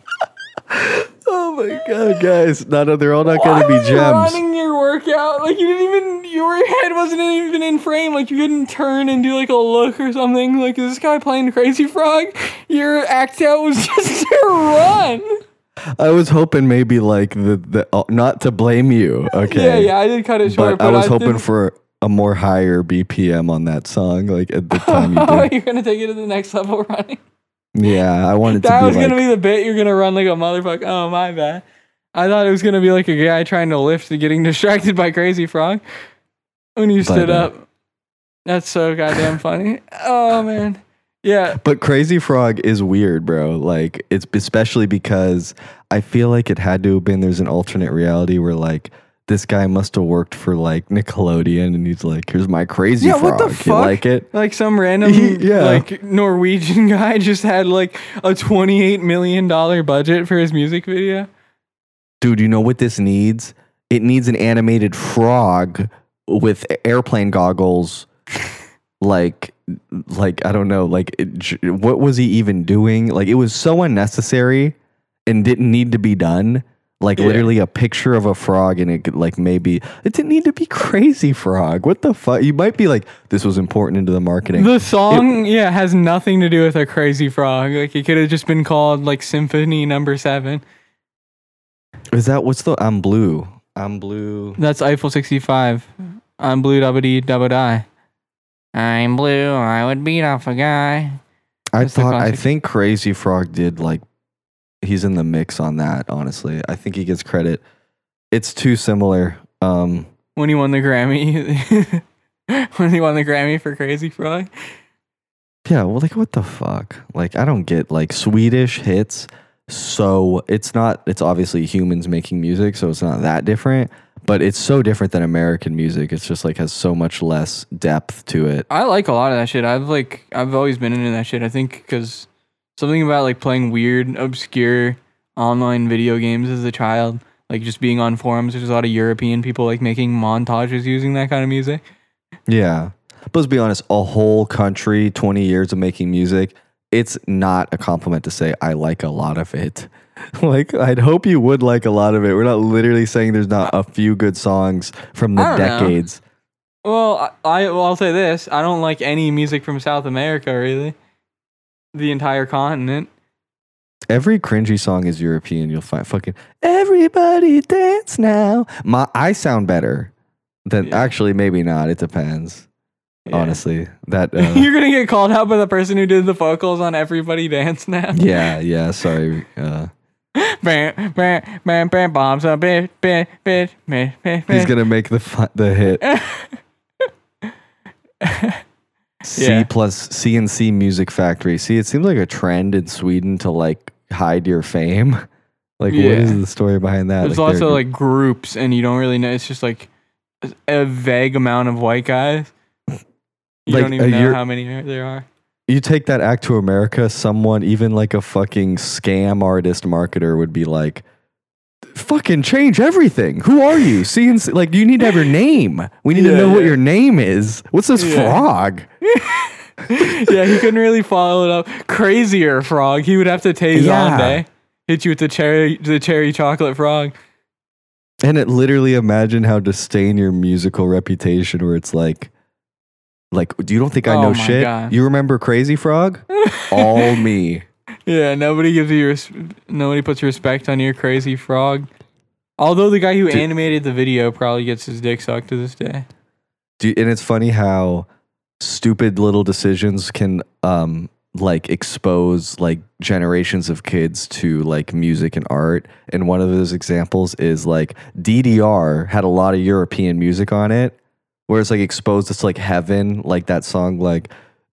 shit. Oh my god, guys! No, no, they're all not going to be gems. Running your workout like you didn't even your head wasn't even in frame. Like you couldn't turn and do like a look or something. Like is this guy playing Crazy Frog? Your act out was just to run. I was hoping maybe like the the uh, not to blame you, okay? Yeah, yeah. I did cut it short, But, I was hoping didn't- for a more higher BPM on that song, like at the time you Oh, did. you're gonna take it to the next level running. Yeah, I wanted That to was like, gonna be the bit. You're gonna run like a motherfucker. Oh my bad. I thought it was gonna be like a guy trying to lift and getting distracted by Crazy Frog when you stood uh, up. That's so goddamn funny. Oh man. Yeah. But Crazy Frog is weird, bro. Like it's especially because I feel like it had to have been there's an alternate reality where like this guy must have worked for like Nickelodeon and he's like, here's my crazy Yeah, frog. what the You fuck? like it? Like some random Yeah. like Norwegian guy just had like a $28 million budget for his music video. Dude, you know what this needs? It needs an animated frog with airplane goggles. like like I don't know, like it, what was he even doing? Like it was so unnecessary and didn't need to be done. Like Yeah. literally a picture of a frog and it could like maybe it didn't need to be crazy frog. What the fuck? You might be like this was important into the marketing. The song, yeah, has nothing to do with a crazy frog. Like it could have just been called like Symphony Number Seven. Is that what's the I'm blue? I'm blue. That's Eiffel 65. Mm-hmm. I'm blue, double D, double die. I'm blue. I would beat off a guy. I That's the thought I think Crazy Frog did like he's in the mix on that, honestly. I think he gets credit. It's too similar. Um When he won the Grammy. when he won the Grammy for Crazy Frog. yeah, well like what the fuck? Like I don't get like Swedish hits so it's not it's obviously humans making music, so it's not that different, but it's so different than American music. It's just like has so much less depth to it. I like a lot of that shit. I've like I've always been into that shit. I think because something about like playing weird, obscure online video games as a child, like just being on forums. There's a lot of European people like making montages using that kind of music. Yeah. But let's be honest, a whole country, 20 years of making music, it's not a compliment to say I like a lot of it. like I'd hope you would like a lot of it. We're not literally saying there's not a few good songs from the don't know. decades. Well, I, I well, I'll say this: I don't like any music from South America, really. The entire continent. Every cringy song is European. You'll find fucking everybody dance now. My I sound better than Yeah. actually maybe not. It depends. Yeah. Honestly, that uh, You're gonna get called out by the person who did the vocals on "Everybody Dance Now." yeah yeah. Sorry. Uh, bam, bam, bam, bam, bombs a bit, bit, bit, bit, bit, He's gonna make the fu- the hit. C plus CNC Music Factory. See, it seems like a trend in Sweden to like hide your fame. Like, what Yeah. is the story behind that? There's Like, also they're- like groups, and you don't really know. It's just like a vague amount of white guys. You Like, don't even uh, know you're- how many there are. you take that act to America. Someone, even like a fucking scam artist marketer, would be like, "Fucking change everything. Who are you? CNC? Like, you need to have your name. We need to Yeah, know what your name is. What's this Yeah. frog? yeah, he couldn't really follow it up. Crazier frog. He would have to tase Yeah. on day. Hit you with the cherry, the cherry chocolate frog. And it literally imagine how to stain your musical reputation where it's like like do you don't think I Oh know my shit? God. You remember Crazy Frog? All me. Yeah, nobody gives you res- nobody puts respect on your crazy frog. Although the guy who Dude. animated the video probably gets his dick sucked to this day. Do you- and it's funny how stupid little decisions can um like expose like generations of kids to like music and art. And one of those examples is like DDR had a lot of European music on it, where it's like exposed us to like heaven, like that song like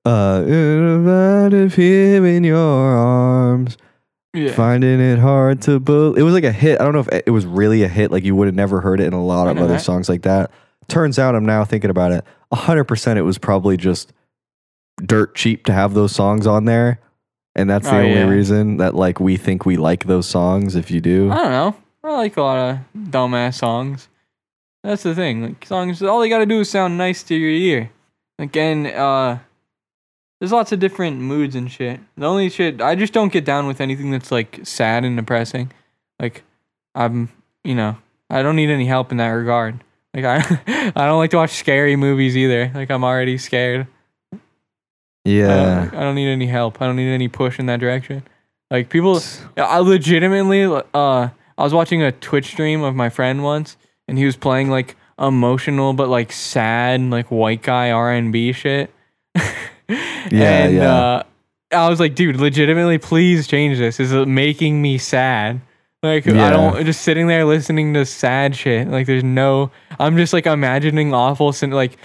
uh of here in your arms. Yeah. Finding it hard to believe. It was like a hit. I don't know if it was really a hit. Like you would have never heard it in a lot of other that. songs like that. Turns out, I'm now thinking about it. hundred percent, it was probably just dirt cheap to have those songs on there, and that's the Oh, only yeah. reason that like we think we like those songs. If you do, I don't know. I like a lot of dumbass songs. That's the thing. Like songs, all they gotta do is sound nice to your ear. Again, uh, there's lots of different moods and shit. The only shit I just don't get down with anything that's like sad and depressing. Like, I'm, you know, I don't need any help in that regard. Like I, I don't like to watch scary movies either. Like I'm already scared. I yeah, don't, I don't need any help. I don't need any push in that direction. Like people, I legitimately, uh, I was watching a Twitch stream of my friend once, and he was playing like emotional but like sad, like white guy R and B shit. Yeah, and, yeah. Uh, I was like, dude, legitimately, please change this. This is making me sad. Like I don't just sitting there listening to sad shit. Like there's no. I'm just like imagining awful, like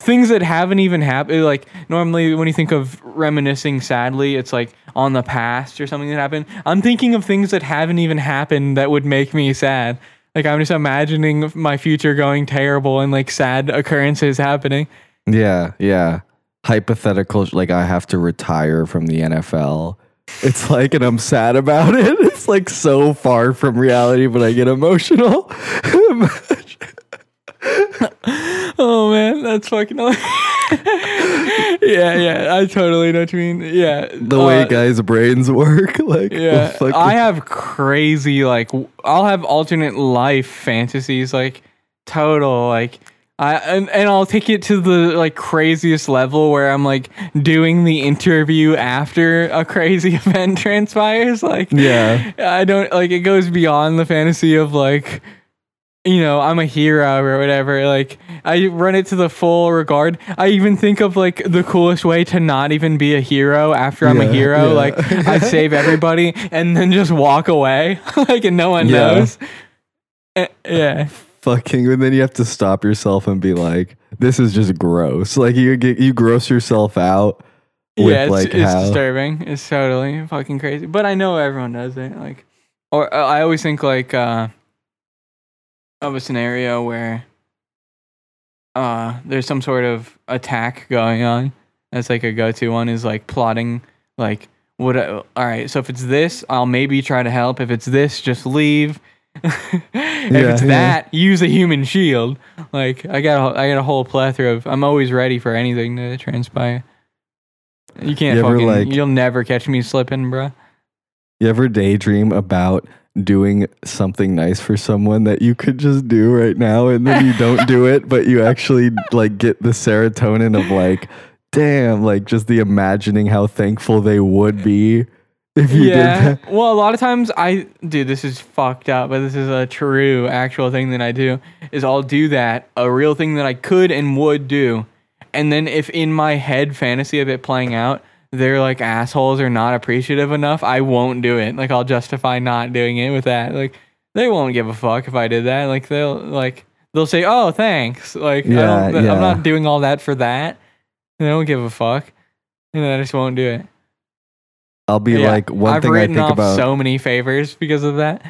things that haven't even happened. Like normally when you think of reminiscing sadly, it's like on the past or something that happened. I'm thinking of things that haven't even happened that would make me sad. Like I'm just imagining my future going terrible and like sad occurrences happening. Yeah, yeah. Hypothetical, like I have to retire from the NFL. It's like, and I'm sad about it. It's like so far from reality, but I get emotional. Oh man, that's fucking. yeah, yeah, I totally know what you mean. Yeah, the way uh, guys' brains work, like Yeah, the fuck- I have crazy like I'll have alternate life fantasies like total like I and, and I'll take it to the like craziest level where I'm like doing the interview after a crazy event transpires like yeah, I don't like it goes beyond the fantasy of like you know, I'm a hero or whatever. Like I run it to the full regard. I even think of like the coolest way to not even be a hero after I'm Yeah, a hero. yeah. Like I save everybody and then just walk away. like and no one Yeah. knows. Eh, yeah. Fucking. And then you have to stop yourself and be like, "This is just gross." Like you get you gross yourself out with yeah, it's, like it's how disturbing. It's totally fucking crazy. But I know everyone does it. Like, or uh, I always think like uh, of a scenario where uh, there's some sort of attack going on. That's like a go-to one is like plotting. Like, what? All right, so if it's this, I'll maybe try to help. If it's this, just leave. If Yeah, it's yeah. that, use a human shield. Like I got, a, I got a whole plethora of. I'm always ready for anything to transpire. You can't You fucking. like- you'll never catch me slipping, bruh. You ever daydream about doing something nice for someone that you could just do right now and then you don't do it, but you actually like get the serotonin of like, damn, like just the imagining how thankful they would be if you yeah. did that. Well, a lot of times I, dude, this is fucked up, but this is a true, actual thing that I do. Is I'll do that, a real thing that I could and would do, and then if in my head fantasy of it playing out, they're like assholes or not appreciative enough, I won't do it. Like I'll justify not doing it with that. Like they won't give a fuck if I did that. Like they'll like they'll say, "Oh, thanks." Like I don't, yeah. I'm not doing all that for that. They don't give a fuck, and I just won't do it. I'll be Yeah, like one I've thing I think off about. so many favors because of that.